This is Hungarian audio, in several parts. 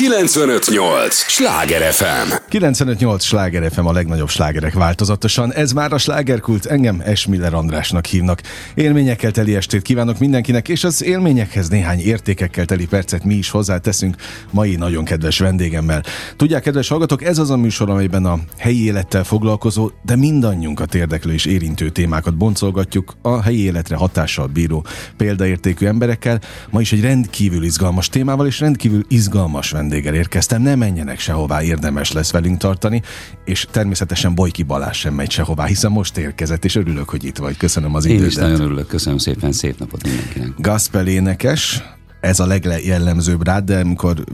958! Sláger FM! 958! Sláger FM a legnagyobb slágerek változatosan. Ez már a slágerkult. Engem Esmiller Andrásnak hívnak. Élményekkel teli estét kívánok mindenkinek, és az élményekhez néhány értékekkel teli percet mi is hozzáteszünk mai nagyon kedves vendégemmel. Tudják, kedves hallgatók, ez az a műsor, amelyben a helyi élettel foglalkozó, de mindannyiunkat érdeklő és érintő témákat boncolgatjuk a helyi életre hatással bíró példaértékű emberekkel. Ma is egy rendkívül izgalmas témával és rendkívül izgalmas vendéggel érkeztem, ne menjenek sehová, érdemes lesz velünk tartani, és természetesen Bojki Balázs sem megy sehová, hiszen most érkezett, és örülök, hogy itt vagy. Köszönöm az időt. Én is nagyon örülök, köszönöm szépen, szép napot mindenkinek. Gaspel énekes, ez a legjellemzőbb rád, de amikor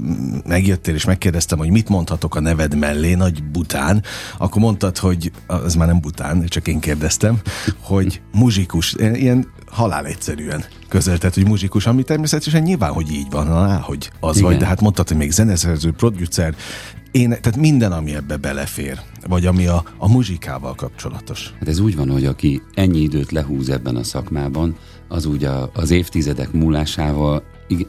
megjöttél és megkérdeztem, hogy mit mondhatok a neved mellé, nagy bután, akkor mondtad, hogy az már nem bután, csak én kérdeztem, hogy muzsikus, ilyen halál egyszerűen közöltet, hogy muzsikus, ami természetesen nyilván, hogy így van, na, hogy az Igen. vagy, de hát mondtad, hogy még zeneszerző, producer, én, tehát minden, ami ebbe belefér, vagy ami a, a muzsikával kapcsolatos. Hát ez úgy van, hogy aki ennyi időt lehúz ebben a szakmában, az úgy a, az évtizedek múlásával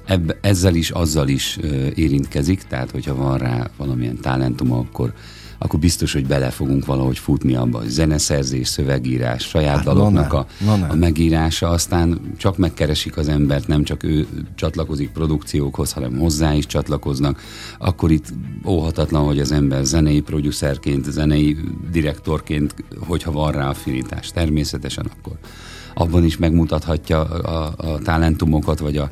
ebb, ezzel is, azzal is érintkezik, tehát hogyha van rá valamilyen talentum, akkor akkor biztos, hogy bele fogunk valahogy futni abba, hogy zeneszerzés, szövegírás, saját hát, daloknak a, a megírása, aztán csak megkeresik az embert, nem csak ő csatlakozik produkciókhoz, hanem hozzá is csatlakoznak, akkor itt óhatatlan, hogy az ember zenei producerként, zenei direktorként, hogyha van rá affinitás, természetesen akkor abban is megmutathatja a, a, a talentumokat, vagy a,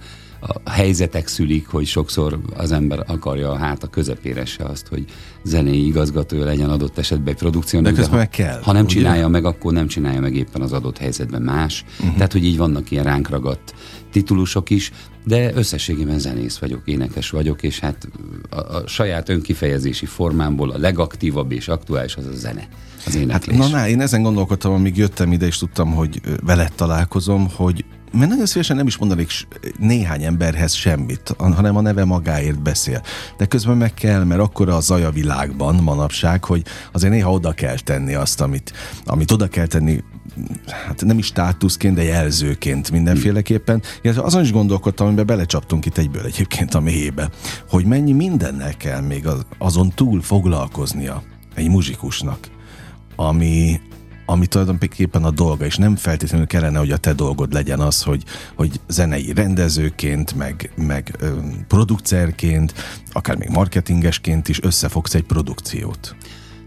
a helyzetek szülik, hogy sokszor az ember akarja hát a közepére se azt, hogy zenei igazgató legyen adott esetben egy produkció. De közben de ha, kell. Ha nem ugye? csinálja meg, akkor nem csinálja meg éppen az adott helyzetben más. Uh-huh. Tehát, hogy így vannak ilyen ránk ragadt titulusok is, de összességében zenész vagyok, énekes vagyok, és hát a, a saját önkifejezési formámból a legaktívabb és aktuális az a zene, az éneklés. Hát, na, na, én ezen gondolkodtam, amíg jöttem ide, és tudtam, hogy veled találkozom, hogy mert nagyon szívesen nem is mondanék néhány emberhez semmit, hanem a neve magáért beszél. De közben meg kell, mert akkor a zaj a világban manapság, hogy azért néha oda kell tenni azt, amit, amit oda kell tenni hát nem is státuszként, de jelzőként mindenféleképpen. Illetve azon is gondolkodtam, amiben belecsaptunk itt egyből egyébként a mélyébe, hogy mennyi mindennel kell még azon túl foglalkoznia egy muzsikusnak, ami, ami tulajdonképpen a dolga, és nem feltétlenül kellene, hogy a te dolgod legyen az, hogy, hogy zenei rendezőként, meg, meg ö, producerként, akár még marketingesként is összefogsz egy produkciót.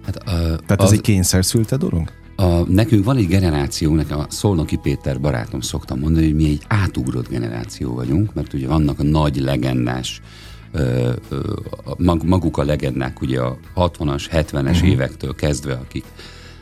Hát, a, Tehát az, ez egy kényszerszülte dolog? A, nekünk van egy generáció, nekem a Szolnoki Péter barátom szoktam mondani, hogy mi egy átugrott generáció vagyunk, mert ugye vannak a nagy legendás ö, ö, maguk a legendák ugye a 60-as, 70-es uh-huh. évektől kezdve, akik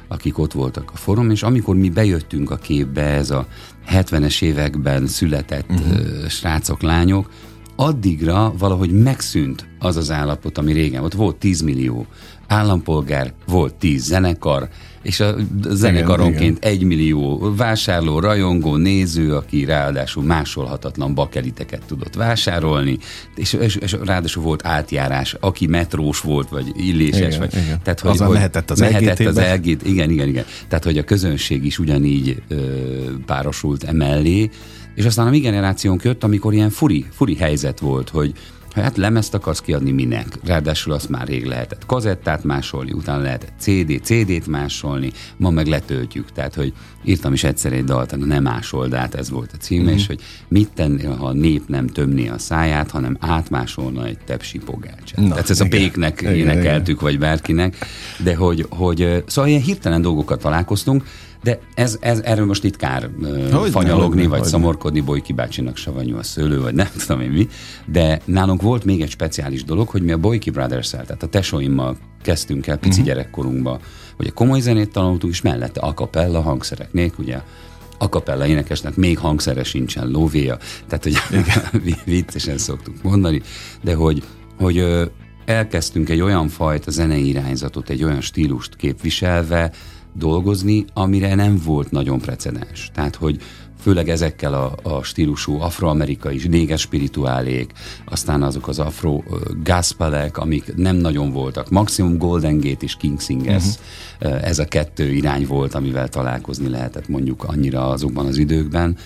akik ott voltak a forum, és amikor mi bejöttünk a képbe, ez a 70-es években született uh-huh. srácok, lányok, addigra valahogy megszűnt az az állapot, ami régen volt. Volt 10 millió állampolgár, volt 10 zenekar, és a zenekaronként egy millió vásárló, rajongó, néző, aki ráadásul másolhatatlan bakeliteket tudott vásárolni, és, és, és ráadásul volt átjárás, aki metrós volt, vagy illéses, igen, vagy, igen. tehát hogy, hogy mehetett az mehetett az elgét, igen, igen, igen. Tehát, hogy a közönség is ugyanígy ö, párosult emellé, és aztán a mi generációnk jött, amikor ilyen furi, furi helyzet volt, hogy Hát lemezt akarsz kiadni minek? Ráadásul azt már rég lehetett kazettát másolni, utána lehetett CD, CD-t másolni, ma meg letöltjük. Tehát, hogy írtam is egyszer egy dalt, a Nem másold át, ez volt a címe, mm-hmm. és hogy mit tennél, ha a nép nem tömné a száját, hanem átmásolna egy tepsi pogácsát. Na, Tehát ez igen, a péknek igen, énekeltük, igen. vagy bárkinek, de hogy, hogy szóval ilyen hirtelen dolgokat találkoztunk, de ez, ez, erről most itt kár hogy fanyalogni, ne, vagy hogy szomorkodni, Bolyki bácsinak savanyú a szőlő, vagy nem tudom én mi. De nálunk volt még egy speciális dolog, hogy mi a Boyki brothers tehát a tesóimmal kezdtünk el pici uh-huh. gyerekkorunkba, hogy a komoly zenét tanultunk, és mellette a capella hangszerek nélkül, ugye akapella énekesnek még hangszere sincsen lóvéja, tehát hogy viccesen szoktuk mondani, de hogy, hogy elkezdtünk egy olyan fajta zenei irányzatot, egy olyan stílust képviselve, dolgozni, amire nem volt nagyon precedens. Tehát, hogy főleg ezekkel a, a stílusú afroamerikai néges spirituálék, aztán azok az afro gospelek, amik nem nagyon voltak. Maximum Golden Gate és King Singers, uh-huh. ez a kettő irány volt, amivel találkozni lehetett mondjuk annyira azokban az időkben.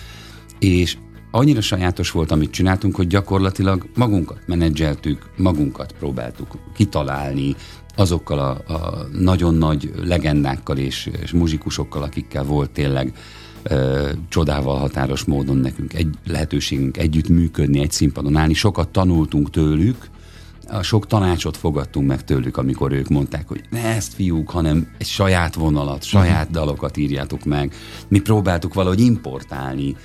És annyira sajátos volt, amit csináltunk, hogy gyakorlatilag magunkat menedzseltük, magunkat próbáltuk kitalálni, azokkal a, a nagyon nagy legendákkal és, és muzsikusokkal, akikkel volt tényleg ö, csodával határos módon nekünk egy lehetőségünk együtt működni, egy színpadon állni. Sokat tanultunk tőlük, sok tanácsot fogadtunk meg tőlük, amikor ők mondták, hogy ne ezt fiúk, hanem egy saját vonalat, saját dalokat írjátok meg. Mi próbáltuk valahogy importálni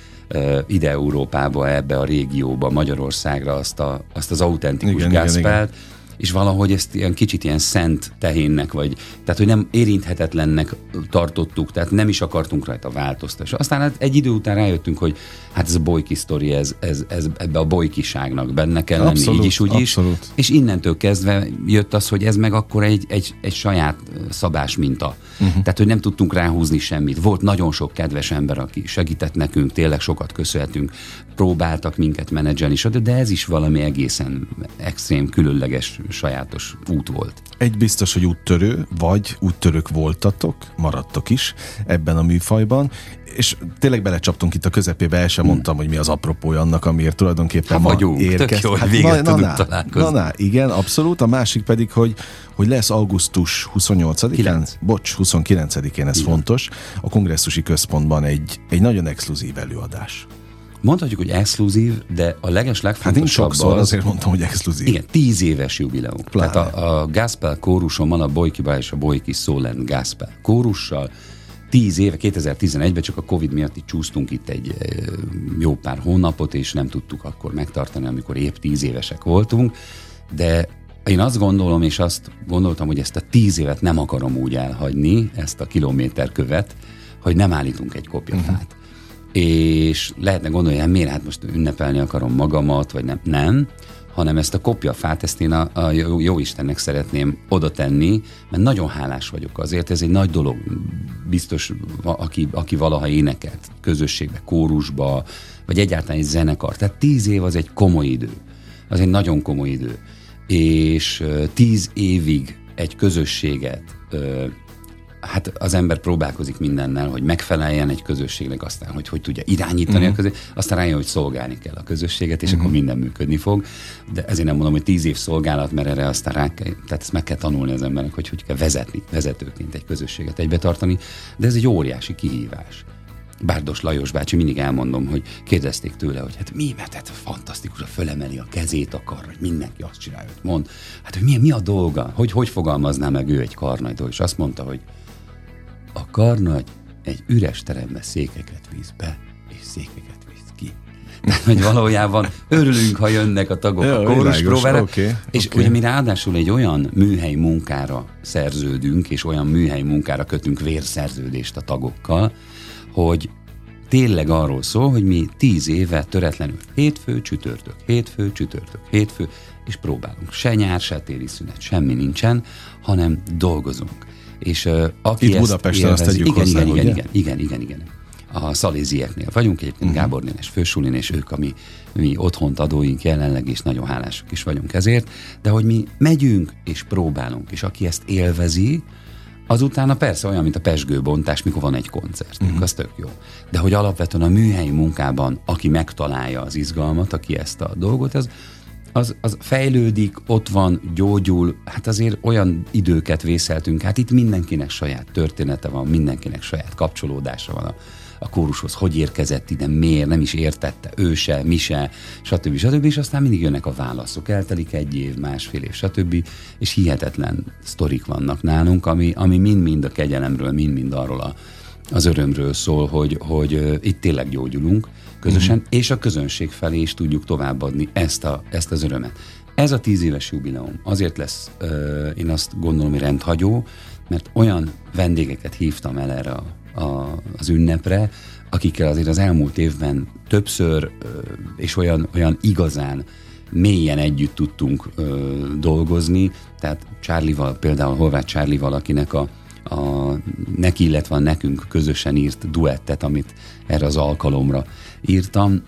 ide Európába, ebbe a régióba, Magyarországra azt, a, azt az autentikus igen, gospelt, igen, igen és valahogy ezt ilyen kicsit ilyen szent tehénnek, vagy tehát, hogy nem érinthetetlennek tartottuk, tehát nem is akartunk rajta változtatni. Aztán hát egy idő után rájöttünk, hogy hát ez a bolyki sztori, ez, ez, ez ebbe a bolykiságnak benne kell lenni, abszolút, így is, úgy abszolút. is. És innentől kezdve jött az, hogy ez meg akkor egy, egy, egy saját szabás minta. Uh-huh. Tehát, hogy nem tudtunk ráhúzni semmit. Volt nagyon sok kedves ember, aki segített nekünk, tényleg sokat köszönhetünk, próbáltak minket menedzselni, de ez is valami egészen extrém, különleges sajátos út volt. Egy biztos, hogy úttörő, vagy úttörők voltatok, maradtok is ebben a műfajban, és tényleg belecsaptunk itt a közepébe, el sem hmm. mondtam, hogy mi az apropója annak, amiért tulajdonképpen ha vagyunk, érkez... tök jó, hogy hát, na, na, találkozni. Na, na, igen, abszolút. A másik pedig, hogy, hogy lesz augusztus 28-án, 9. bocs, 29-én, ez igen. fontos, a kongresszusi központban egy, egy nagyon exkluzív előadás mondhatjuk, hogy exkluzív, de a leges legfontosabb hát sokszor az, azért mondtam, hogy exkluzív. Igen, tíz éves jubileum. Pláne. Tehát a, a Gaspel kóruson van a Bojkiba és a Bojki Solen Gaspel kórussal, tíz éve, 2011-ben csak a Covid miatt itt csúsztunk itt egy jó pár hónapot, és nem tudtuk akkor megtartani, amikor épp tíz évesek voltunk, de én azt gondolom, és azt gondoltam, hogy ezt a tíz évet nem akarom úgy elhagyni, ezt a kilométerkövet, hogy nem állítunk egy kopjafát. Uh-huh és lehetne gondolni, hogy hát miért hát most ünnepelni akarom magamat, vagy nem. Nem, hanem ezt a kopjafát, ezt én a, a jó, jó Istennek szeretném oda tenni, mert nagyon hálás vagyok azért, ez egy nagy dolog. Biztos, aki, aki valaha énekelt közösségbe, kórusba, vagy egyáltalán egy zenekar. Tehát tíz év az egy komoly idő. Az egy nagyon komoly idő. És tíz évig egy közösséget hát az ember próbálkozik mindennel, hogy megfeleljen egy közösségnek, aztán, hogy hogy tudja irányítani uh-huh. a mhm. közösséget, aztán rájön, hogy szolgálni kell a közösséget, és uh-huh. akkor minden működni fog. De ezért nem mondom, hogy tíz év szolgálat, mert erre aztán rá kell, tehát ezt meg kell tanulni az embernek, hogy hogy kell vezetni, vezetőként egy közösséget egybe tartani, de ez egy óriási kihívás. Bárdos Lajos bácsi, mindig elmondom, hogy kérdezték tőle, hogy hát mi, mert hát fantasztikus, a fölemeli a kezét akar, hogy mindenki azt csinálja, hogy mond. Hát, hogy mi, mi a dolga? Hogy, hogy fogalmazná meg ő egy karnagytól? És azt mondta, hogy a karnagy egy üres terembe székeket víz be, és székeket víz ki. Tehát, hogy valójában örülünk, ha jönnek a tagok Jó, a kórus próbára, okay, és okay. ugye mi ráadásul egy olyan műhely munkára szerződünk, és olyan műhely munkára kötünk vérszerződést a tagokkal, hogy tényleg arról szól, hogy mi tíz éve töretlenül hétfő, csütörtök, hétfő, csütörtök, hétfő, és próbálunk. Se nyár, se téli szünet, semmi nincsen, hanem dolgozunk. És uh, aki Itt Budapesten azt tegyük igen, hozzá, igen, igen, igen, igen, igen, igen. A szalézieknél vagyunk, egyébként uh-huh. Gábor Nénes fősulin, és ők a mi, mi otthont adóink jelenleg, és nagyon hálások is vagyunk ezért, de hogy mi megyünk és próbálunk, és aki ezt élvezi, Azutána persze olyan, mint a pesgőbontás, mikor van egy koncert, uh-huh. az tök jó. De hogy alapvetően a műhelyi munkában, aki megtalálja az izgalmat, aki ezt a dolgot, az, az, az fejlődik, ott van, gyógyul, hát azért olyan időket vészeltünk, hát itt mindenkinek saját története van, mindenkinek saját kapcsolódása van a, a kórushoz, hogy érkezett ide, miért, nem is értette, ő se, mi se, stb. stb. És aztán mindig jönnek a válaszok, eltelik egy év, másfél év, stb. És hihetetlen sztorik vannak nálunk, ami, ami mind-mind a kegyelemről, mind-mind arról a, az örömről szól, hogy, hogy itt tényleg gyógyulunk, közösen, uh-huh. és a közönség felé is tudjuk továbbadni ezt, a, ezt az örömet. Ez a tíz éves jubileum azért lesz, ö, én azt gondolom, hogy rendhagyó, mert olyan vendégeket hívtam el erre a, a, az ünnepre, akikkel azért az elmúlt évben többször ö, és olyan, olyan igazán mélyen együtt tudtunk ö, dolgozni, tehát Csárlival, például Horváth Csárlival, akinek a, a neki, illetve a nekünk közösen írt duettet, amit erre az alkalomra írtam.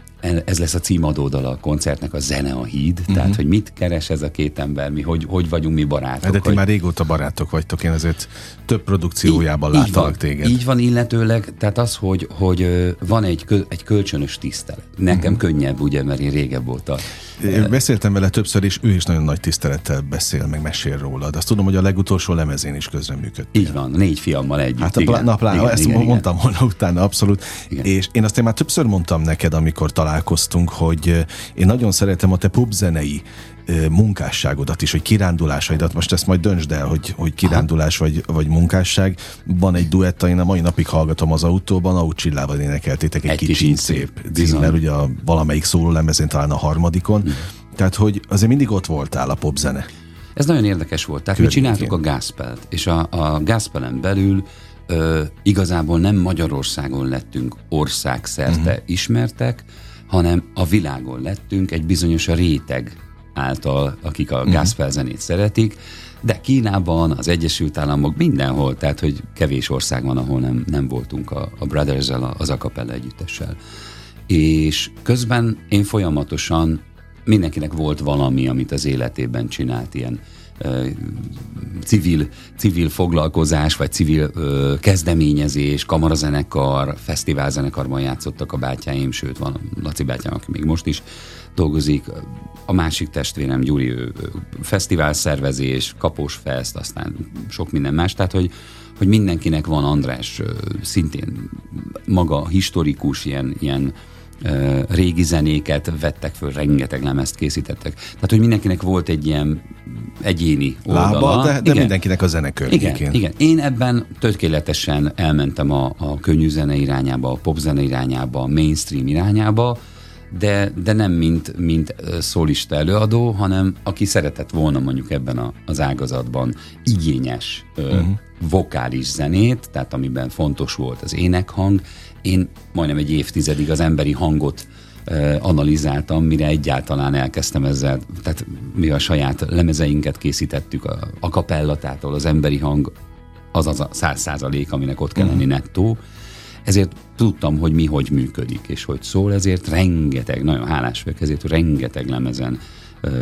ez lesz a címadódal a koncertnek, a zene a híd, uh-huh. tehát hogy mit keres ez a két ember, mi hogy, hogy vagyunk mi barátok. De ti hogy... már régóta barátok vagytok, én ezért több produkciójában láttalak téged. Így van, illetőleg, tehát az, hogy, hogy van egy, egy kölcsönös tisztelet. Nekem uh-huh. könnyebb, ugye, mert én régebb voltam. Én beszéltem vele többször, és ő is nagyon nagy tisztelettel beszél, meg mesél róla. De azt tudom, hogy a legutolsó lemezén is közreműködtél. Így van, négy fiammal együtt. Hát a igen, na, igen, ezt igen, mondtam igen. volna utána, abszolút. Igen. És én azt én már többször mondtam neked, amikor találkoztunk, hogy én nagyon szeretem a te popzenei munkásságodat is, hogy kirándulásaidat, most ezt majd döntsd el, hogy, hogy kirándulás vagy, vagy munkásság. Van egy duetta, én a mai napig hallgatom az autóban, ahogy Csillával énekeltétek egy, egy kicsit szép címmel, ugye a valamelyik szóló lemezén, talán a harmadikon. Mm. Tehát, hogy azért mindig ott voltál a popzene. Ez nagyon érdekes volt. Tehát Környékén. mi csináltuk a Gászpelt, és a, a Gászpelen belül ö, igazából nem Magyarországon lettünk országszerte uh-huh. ismertek, hanem a világon lettünk egy bizonyos réteg által, akik a uh-huh. gospel zenét szeretik, de Kínában, az Egyesült Államok, mindenhol, tehát hogy kevés ország van, ahol nem, nem voltunk a, a brothers az akapella együttessel. És közben én folyamatosan mindenkinek volt valami, amit az életében csinált, ilyen civil, civil foglalkozás, vagy civil ö, kezdeményezés, kamarazenekar, fesztiválzenekarban játszottak a bátyáim, sőt van Laci bátyám, aki még most is dolgozik, a másik testvérem Gyuri, ő, kapós fest, aztán sok minden más, tehát hogy, hogy mindenkinek van András szintén maga historikus ilyen, ilyen régi zenéket vettek föl, rengeteg lemezt készítettek. Tehát, hogy mindenkinek volt egy ilyen egyéni oldala. Lába, de, de igen. mindenkinek a zene Igen, igen. Én ebben tökéletesen elmentem a, a könnyű zene irányába, a popzene irányába, a mainstream irányába, de, de nem mint, mint szólista előadó, hanem aki szeretett volna mondjuk ebben a, az ágazatban igényes uh-huh. vokális zenét, tehát amiben fontos volt az énekhang, én majdnem egy évtizedig az emberi hangot analizáltam, mire egyáltalán elkezdtem ezzel, tehát mi a saját lemezeinket készítettük, a, a kapellatától az emberi hang az az a száz százalék, aminek ott kell lenni uh-huh. nettó, ezért tudtam, hogy mi hogy működik, és hogy szól, ezért rengeteg, nagyon hálás vagyok ezért, hogy rengeteg lemezen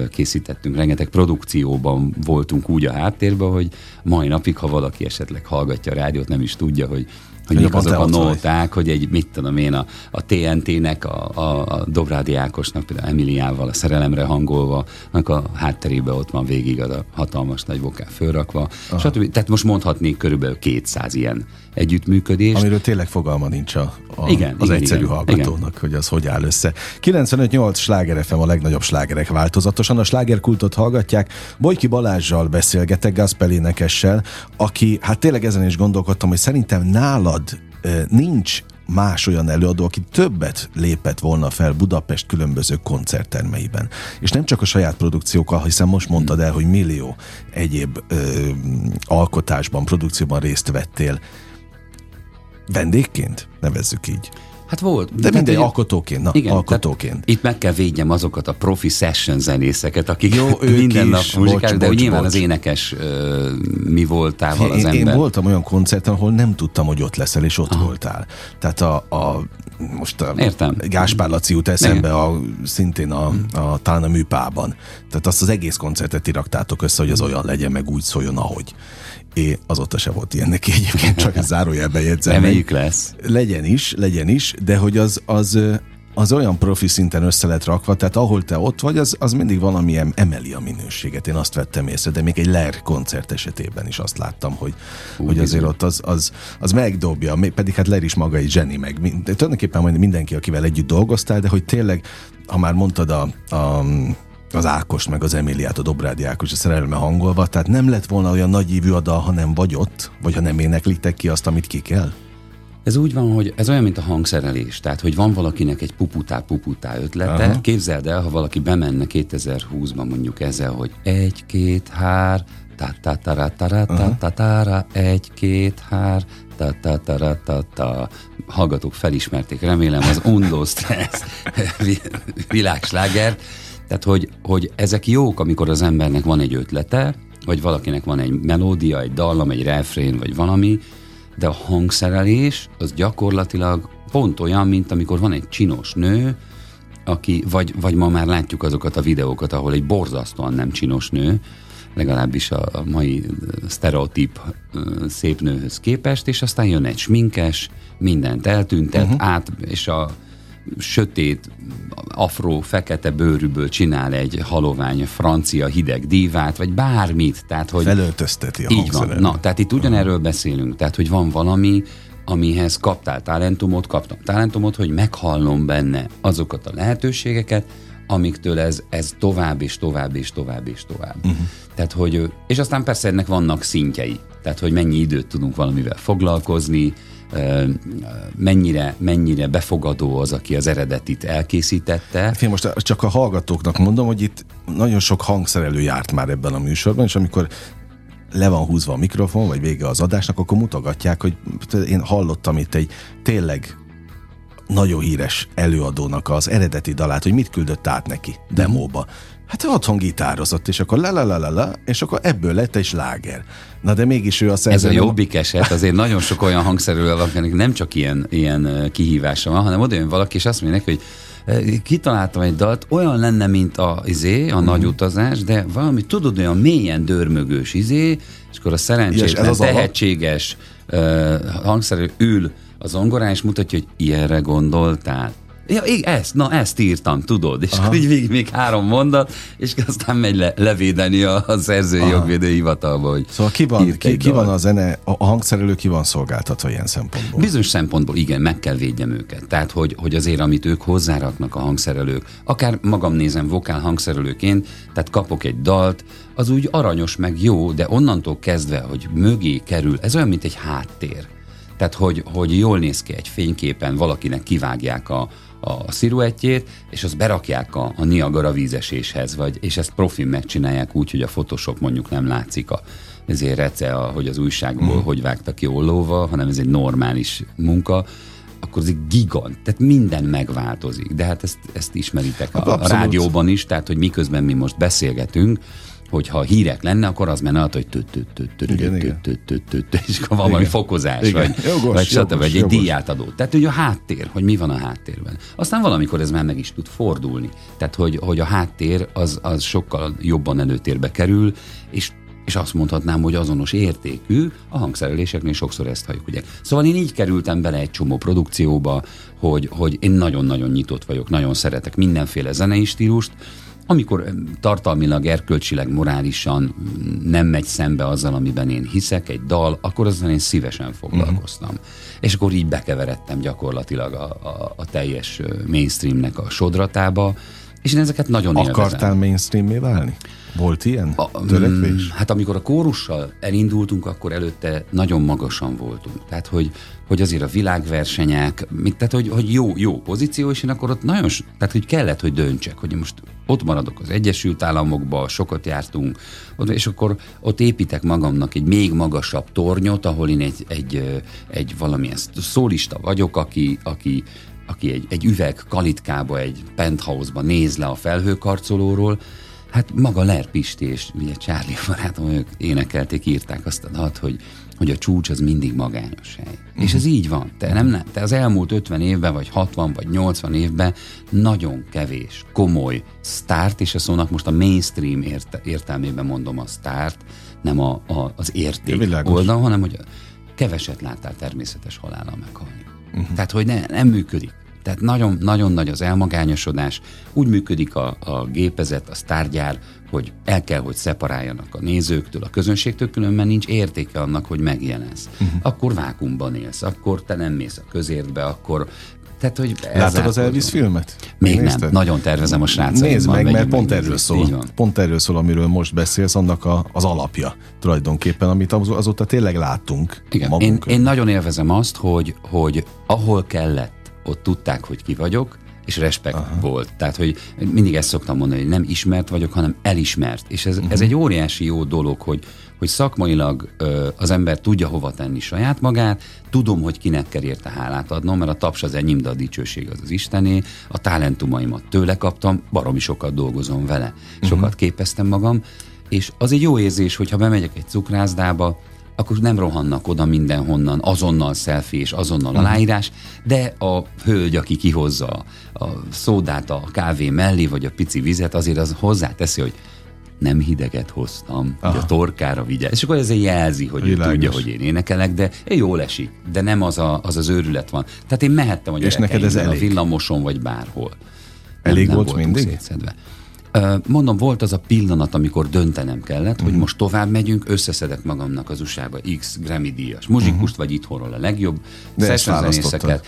készítettünk, rengeteg produkcióban voltunk úgy a háttérben, hogy mai napig, ha valaki esetleg hallgatja a rádiót, nem is tudja, hogy hogy mik azok a nóták, hogy egy, mit tudom én, a, a TNT-nek, a, a, a Dobrádi Ákosnak, például Emiliával a szerelemre hangolva, annak a hátterében ott van végig az a hatalmas nagy vokál fölrakva, stb. Tehát most mondhatnék körülbelül 200 ilyen együttműködés. Amiről tényleg fogalma nincs a, a, igen, az igen, egyszerű igen, hallgatónak, igen. hogy az hogy áll össze. 95-8 sláger FM a legnagyobb slágerek változatosan. A slágerkultot hallgatják. Bojki Balázsjal beszélgetek, Gazpelénekessel, aki, hát tényleg ezen is gondolkodtam, hogy szerintem nálad nincs más olyan előadó, aki többet lépett volna fel Budapest különböző koncerttermeiben. És nem csak a saját produkciókkal, hiszen most mondtad el, hogy millió egyéb ö, alkotásban, produkcióban részt vettél. Vendégként? Nevezzük így. Hát volt. De mindegy, alkotóként. Na, igen, alkotóként. Itt meg kell védjem azokat a profi session zenészeket, akik Jó, minden nap muzsikál, de bocs, nyilván bocs. az énekes uh, mi voltával az én, ember. Én voltam olyan koncerten, ahol nem tudtam, hogy ott leszel, és ott Aha. voltál. Tehát a, a most a Értem. Gáspár Laci jut eszembe a, szintén a, a, talán a műpában. Tehát azt az egész koncertet iraktátok össze, hogy az olyan legyen, meg úgy szóljon, ahogy. É, azóta se volt ilyen neki egyébként, csak a zárójelben jegyzem. Reméljük lesz. Legyen is, legyen is, de hogy az, az, az olyan profi szinten össze lett rakva, tehát ahol te ott vagy, az, az mindig valamilyen emeli a minőséget. Én azt vettem észre, de még egy Ler koncert esetében is azt láttam, hogy, Hú, hogy azért ott az, az, az megdobja, pedig hát Ler is maga egy zseni, meg de tulajdonképpen majd mindenki, akivel együtt dolgoztál, de hogy tényleg, ha már mondtad a, a az Ákos, meg az Emiliát, a Dobrádi Ákos a szerelme hangolva, tehát nem lett volna olyan nagy ívű a dal, ha nem vagy ott, vagy ha nem éneklitek ki azt, amit ki kell? Ez úgy van, hogy ez olyan, mint a hangszerelés. Tehát, hogy van valakinek egy puputá-puputá ötlete. Aha. Képzeld el, ha valaki bemenne 2020-ban mondjuk ezzel, hogy egy, két, hár, ta ta ta ta ta ta ta egy, két, hár, ta ta ta ta ta Hallgatók felismerték, remélem az Undo Stress világslágert. Tehát, hogy, hogy ezek jók, amikor az embernek van egy ötlete, vagy valakinek van egy melódia, egy dallam, egy refrén, vagy valami, de a hangszerelés az gyakorlatilag pont olyan, mint amikor van egy csinos nő, aki vagy, vagy ma már látjuk azokat a videókat, ahol egy borzasztóan nem csinos nő, legalábbis a, a mai sztereotíp szép nőhöz képest, és aztán jön egy sminkes, mindent eltüntet, uh-huh. át, és a sötét, afró, fekete bőrűből csinál egy halovány francia hideg dívát, vagy bármit. Tehát, hogy Felöltözteti a Így van. Na, tehát itt ugyanerről beszélünk. Tehát, hogy van valami, amihez kaptál talentumot, kaptam talentumot, hogy meghallom benne azokat a lehetőségeket, amiktől ez, ez tovább és tovább és tovább és tovább. Uh-huh. Tehát, hogy, és aztán persze ennek vannak szintjei. Tehát, hogy mennyi időt tudunk valamivel foglalkozni, mennyire, mennyire befogadó az, aki az eredetit elkészítette. Hát én most csak a hallgatóknak mondom, hogy itt nagyon sok hangszerelő járt már ebben a műsorban, és amikor le van húzva a mikrofon, vagy vége az adásnak, akkor mutogatják, hogy én hallottam itt egy tényleg nagyon híres előadónak az eredeti dalát, hogy mit küldött át neki demóba. Hát otthon gitározott, és akkor la la la la la, és akkor ebből lett egy sláger. Na de mégis ő a szerző... Ez a jobbik eset, azért nagyon sok olyan hangszerről akinek nem csak ilyen, ilyen kihívása van, hanem oda jön valaki, és azt mondja neki, hogy kitaláltam egy dalt, olyan lenne, mint a izé, a mm. nagy utazás, de valami, tudod, olyan mélyen dörmögős izé, és akkor a szerencsétlen, az tehetséges uh, hangszerű ül az zongorán, és mutatja, hogy ilyenre gondoltál. Ja, igen, ezt, na ezt írtam, tudod, és Aha. akkor így még, még három mondat, és aztán megy le, levédeni a, a szerzői Aha. jogvédő hivatalba, hogy Szóval ki van, ki, ki van a zene, a hangszerelő ki van szolgáltatva ilyen szempontból? Bizonyos szempontból igen, meg kell védjem őket. Tehát, hogy, hogy azért, amit ők hozzáraknak a hangszerelők, akár magam nézem vokál hangszerelőként, tehát kapok egy dalt, az úgy aranyos, meg jó, de onnantól kezdve, hogy mögé kerül, ez olyan, mint egy háttér. Tehát, hogy, hogy jól néz ki egy fényképen, valakinek kivágják a, a sziruettjét, és azt berakják a, a Niagara vízeséshez, vagy, és ezt profin megcsinálják úgy, hogy a Photoshop mondjuk nem látszik a, ezért rece, a, hogy az újságból uh-huh. hogy vágta ki ollóval, hanem ez egy normális munka, akkor ez egy gigant, tehát minden megváltozik. De hát ezt, ezt ismeritek a, a rádióban is, tehát hogy miközben mi most beszélgetünk, hogyha hírek lenne, akkor az menne, hogy és akkor van valami fokozás, vagy, vagy stb. vagy egy díjátadó. Tehát, hogy a háttér, hogy mi van a háttérben. Aztán valamikor ez már meg is tud fordulni. Tehát, hogy, hogy a háttér az, az sokkal jobban előtérbe kerül, és és azt mondhatnám, hogy azonos értékű, a hangszereléseknél sokszor ezt halljuk, ugye. Szóval én így kerültem bele egy csomó produkcióba, hogy, hogy én nagyon-nagyon nyitott vagyok, nagyon szeretek mindenféle zenei stílust, amikor tartalmilag, erkölcsileg, morálisan nem megy szembe azzal, amiben én hiszek, egy dal, akkor azzal én szívesen foglalkoztam. Uh-huh. És akkor így bekeveredtem gyakorlatilag a, a, a teljes mainstreamnek a sodratába, és én ezeket nagyon Akartál élvezem. mainstreamé válni? Volt ilyen a, törekvés? Hát amikor a kórussal elindultunk, akkor előtte nagyon magasan voltunk. Tehát, hogy, hogy azért a világversenyek, tehát, hogy, hogy jó, jó pozíció, és én akkor ott nagyon, tehát, hogy kellett, hogy döntsek, hogy most ott maradok az Egyesült Államokba, sokat jártunk, és akkor ott építek magamnak egy még magasabb tornyot, ahol én egy, egy, egy valamilyen szólista vagyok, aki, aki aki egy, egy üveg kalitkába, egy penthouse-ba néz le a felhőkarcolóról, Hát maga Ler Pisti és ugye Charlie barátom, ők énekelték, írták azt a dalt, hogy, hogy a csúcs az mindig magányos hely. Uh-huh. És ez így van. Te, nem, te az elmúlt 50 évben, vagy 60, vagy 80 évben nagyon kevés, komoly sztárt, és a szónak most a mainstream ért, értelmében mondom a sztárt, nem a, a, az érték oldal, hanem hogy keveset láttál természetes halála meghalni. Uh-huh. Tehát, hogy ne, nem működik. Tehát nagyon, nagyon nagy az elmagányosodás. Úgy működik a, a gépezet, a sztárgyár, hogy el kell, hogy szeparáljanak a nézőktől, a közönségtől, különben nincs értéke annak, hogy megjelensz. Uh-huh. Akkor vákumban élsz, akkor te nem mész a közértbe, akkor tehát, hogy Láttad az Elvis filmet? Még Nézted? nem. Nagyon tervezem a srácaimmal. Nézd meg, mert pont erről szól. Pont erről szól, amiről most beszélsz, annak a, az alapja tulajdonképpen, amit azóta tényleg láttunk. Igen. Én, én nagyon élvezem azt, hogy, hogy ahol kellett ott tudták, hogy ki vagyok, és respekt Aha. volt. Tehát, hogy mindig ezt szoktam mondani, hogy nem ismert vagyok, hanem elismert. És ez, uh-huh. ez egy óriási jó dolog, hogy, hogy szakmailag ö, az ember tudja hova tenni saját magát, tudom, hogy kinek kell érte hálát adnom, mert a taps az enyém, de a dicsőség az az Istené, a talentumaimat tőle kaptam, baromi sokat dolgozom vele, sokat uh-huh. képeztem magam, és az egy jó érzés, hogyha bemegyek egy cukrászdába, akkor nem rohannak oda mindenhonnan, azonnal selfie és azonnal uh-huh. aláírás, de a hölgy, aki kihozza a szódát a kávé mellé, vagy a pici vizet, azért az hozzáteszi, hogy nem hideget hoztam, Aha. hogy a torkára vigyáz. És akkor ez jelzi, hogy Világos. ő tudja, hogy én énekelek, de jól esik. De nem az a, az, az őrület van. Tehát én mehettem a És neked ez elég? a villamoson, vagy bárhol. Elég nem, volt nem mindig? Szétszedve. Mondom, volt az a pillanat, amikor döntenem kellett, uh-huh. hogy mhm. most tovább megyünk, összeszedek magamnak az USA-ba X Grammy díjas muzsikust, uh-huh. vagy itthonról a legjobb zenészeket.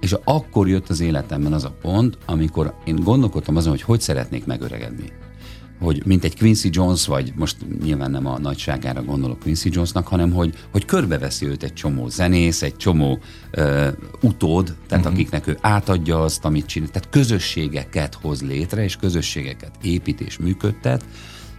És akkor jött az életemben az a pont, amikor én gondolkodtam azon, hogy hogy szeretnék megöregedni hogy mint egy Quincy Jones, vagy most nyilván nem a nagyságára gondolok Quincy Jonesnak, hanem hogy, hogy körbeveszi őt egy csomó zenész, egy csomó uh, utód, tehát uh-huh. akiknek ő átadja azt, amit csinál, tehát közösségeket hoz létre, és közösségeket épít és működtet,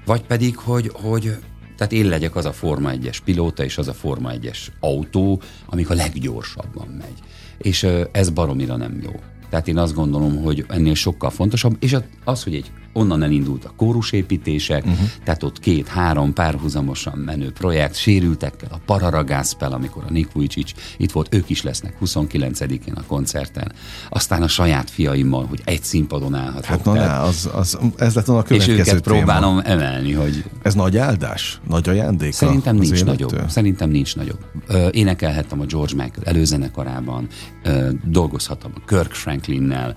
vagy pedig, hogy, hogy tehát én legyek az a Forma 1-es pilóta, és az a Forma 1-es autó, amik a leggyorsabban megy. És uh, ez baromira nem jó. Tehát én azt gondolom, hogy ennél sokkal fontosabb, és az, hogy egy onnan elindult a kórusépítések, uh-huh. tehát ott két-három párhuzamosan menő projekt, sérültekkel, a Pararagászpel, amikor a Nick Vujicic itt volt, ők is lesznek 29-én a koncerten. Aztán a saját fiaimmal, hogy egy színpadon állhatok. Hát na, tehát, az, az, ez lett volna a következő És őket téma. próbálom emelni, hogy... Ez nagy áldás? Nagy ajándék? Szerintem nincs élettől? nagyobb. Szerintem nincs nagyobb. Ö, énekelhettem a George Michael előzenekarában, ö, dolgozhattam a Kirk Franklinnel,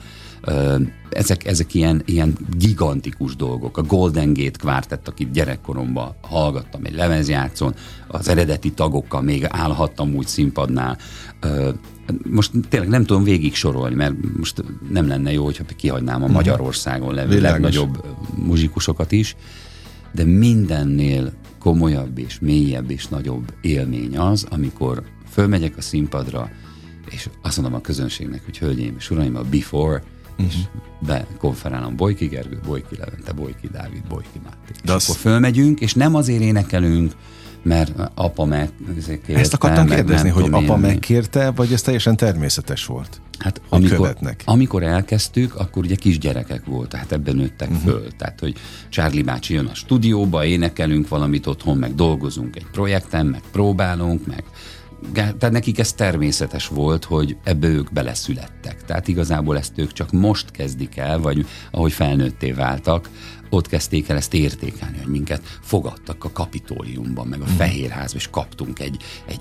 ezek, ezek ilyen, ilyen gigantikus dolgok. A Golden Gate Quartet, akit gyerekkoromban hallgattam egy lemezjátszón, az eredeti tagokkal még állhattam úgy színpadnál. Most tényleg nem tudom végig sorolni, mert most nem lenne jó, hogyha kihagynám a mhm. Magyarországon levő Világos. legnagyobb muzsikusokat is, de mindennél komolyabb és mélyebb és nagyobb élmény az, amikor fölmegyek a színpadra, és azt mondom a közönségnek, hogy hölgyeim és uraim, a Before uh-huh. és bekonferálom Bojki Gergő, Bojki Levente, Bojki Dávid, Bojki Máté. De és az... akkor fölmegyünk, és nem azért énekelünk, mert apa megkérte. Ezt akartam kérdezni, hogy apa én, megkérte, vagy ez teljesen természetes volt? Hát amikor, amikor elkezdtük, akkor ugye kisgyerekek volt, tehát ebben nőttek uh-huh. föl. Tehát, hogy Charlie bácsi jön a stúdióba, énekelünk valamit otthon, meg dolgozunk egy projekten, meg próbálunk, meg tehát nekik ez természetes volt, hogy ebbe ők beleszülettek. Tehát igazából ezt ők csak most kezdik el, vagy ahogy felnőtté váltak, ott kezdték el ezt értékelni, hogy minket fogadtak a kapitóliumban, meg a mm. Fehérházban, és kaptunk egy, egy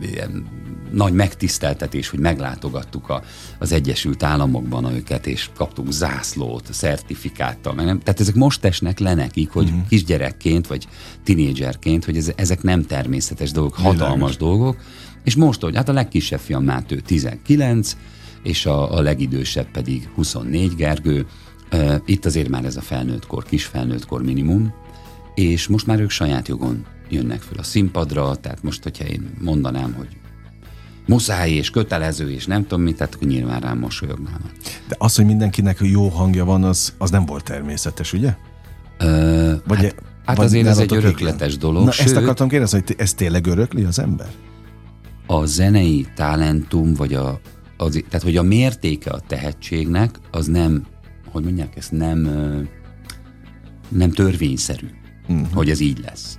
ilyen nagy megtiszteltetés, hogy meglátogattuk a, az Egyesült Államokban őket, és kaptunk zászlót, szertifikáttal, meg nem. Tehát ezek most esnek le nekik, hogy mm. kisgyerekként, vagy tinédzserként, hogy ez, ezek nem természetes dolgok, hatalmas Világos. dolgok, és most, hogy hát a legkisebb fiam Mátő 19, és a, a legidősebb pedig 24 Gergő, itt azért már ez a felnőttkor, kis felnőttkor minimum, és most már ők saját jogon jönnek föl a színpadra, tehát most, hogyha én mondanám, hogy muszáj és kötelező, és nem tudom mit, tehát akkor nyilván rám mosolyognának. De az, hogy mindenkinek jó hangja van, az, az nem volt természetes, ugye? Ö, vagy hát, hát vagy azért ez egy örökletes dolog. Na, sőt, ezt akartam kérdezni, hogy ez tényleg örökli az ember? A zenei talentum, vagy a, az, tehát hogy a mértéke a tehetségnek, az nem hogy mondják ezt, nem, nem törvényszerű, uh-huh. hogy ez így lesz.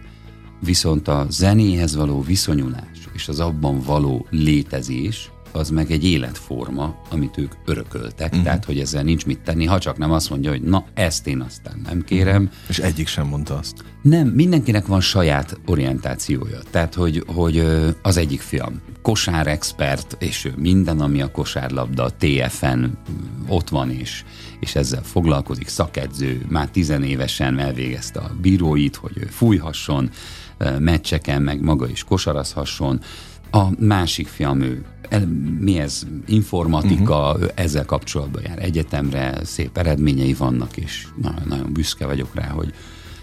Viszont a zenéhez való viszonyulás és az abban való létezés, az meg egy életforma, amit ők örököltek, uh-huh. tehát hogy ezzel nincs mit tenni, ha csak nem azt mondja, hogy na ezt én aztán nem kérem. Uh-huh. És egyik sem mondta azt. Nem, mindenkinek van saját orientációja. Tehát, hogy, hogy az egyik fiam kosárexpert, és ő minden, ami a kosárlabda, TFN ott van, és, és ezzel foglalkozik, szakedző, már tizenévesen elvégezte a bíróit, hogy ő fújhasson, meccseken, meg maga is kosarazhasson. A másik fiam, ő mi ez, informatika, uh-huh. ezzel kapcsolatban jár egyetemre, szép eredményei vannak, és nagyon, nagyon büszke vagyok rá, hogy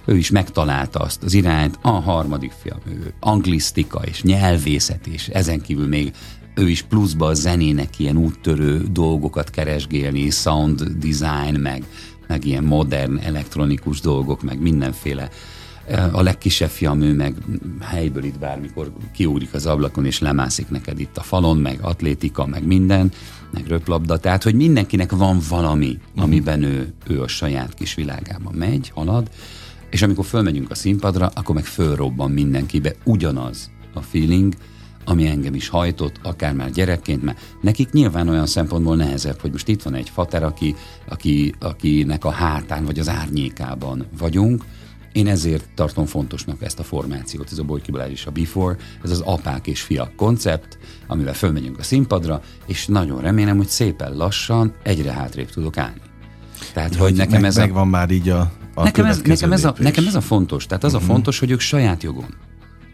ő is megtalálta azt az irányt. A harmadik fiam, ő anglisztika és nyelvészet, és ezen kívül még ő is pluszba a zenének ilyen úttörő dolgokat keresgélni, sound design, meg, meg ilyen modern elektronikus dolgok, meg mindenféle a legkisebb fiam, ő meg helyből itt bármikor kiúrik az ablakon, és lemászik neked itt a falon, meg atlétika, meg minden, meg röplabda. Tehát, hogy mindenkinek van valami, mhm. amiben ő, ő a saját kis világában megy, halad, és amikor fölmegyünk a színpadra, akkor meg fölrobban mindenkibe ugyanaz, a feeling, ami engem is hajtott, akár már gyerekként, mert nekik nyilván olyan szempontból nehezebb, hogy most itt van egy fater, aki, aki, akinek a hátán vagy az árnyékában vagyunk, én ezért tartom fontosnak ezt a formációt, ez a Boyki és a Before, ez az apák és fiak koncept, amivel fölmegyünk a színpadra, és nagyon remélem, hogy szépen lassan egyre hátrébb tudok állni. Tehát, hogy, hogy nekem meg, ez megvan a... már így a, a nekem, ez, nekem, ez a, nekem ez a fontos. Tehát az uh-huh. a fontos, hogy ők saját jogon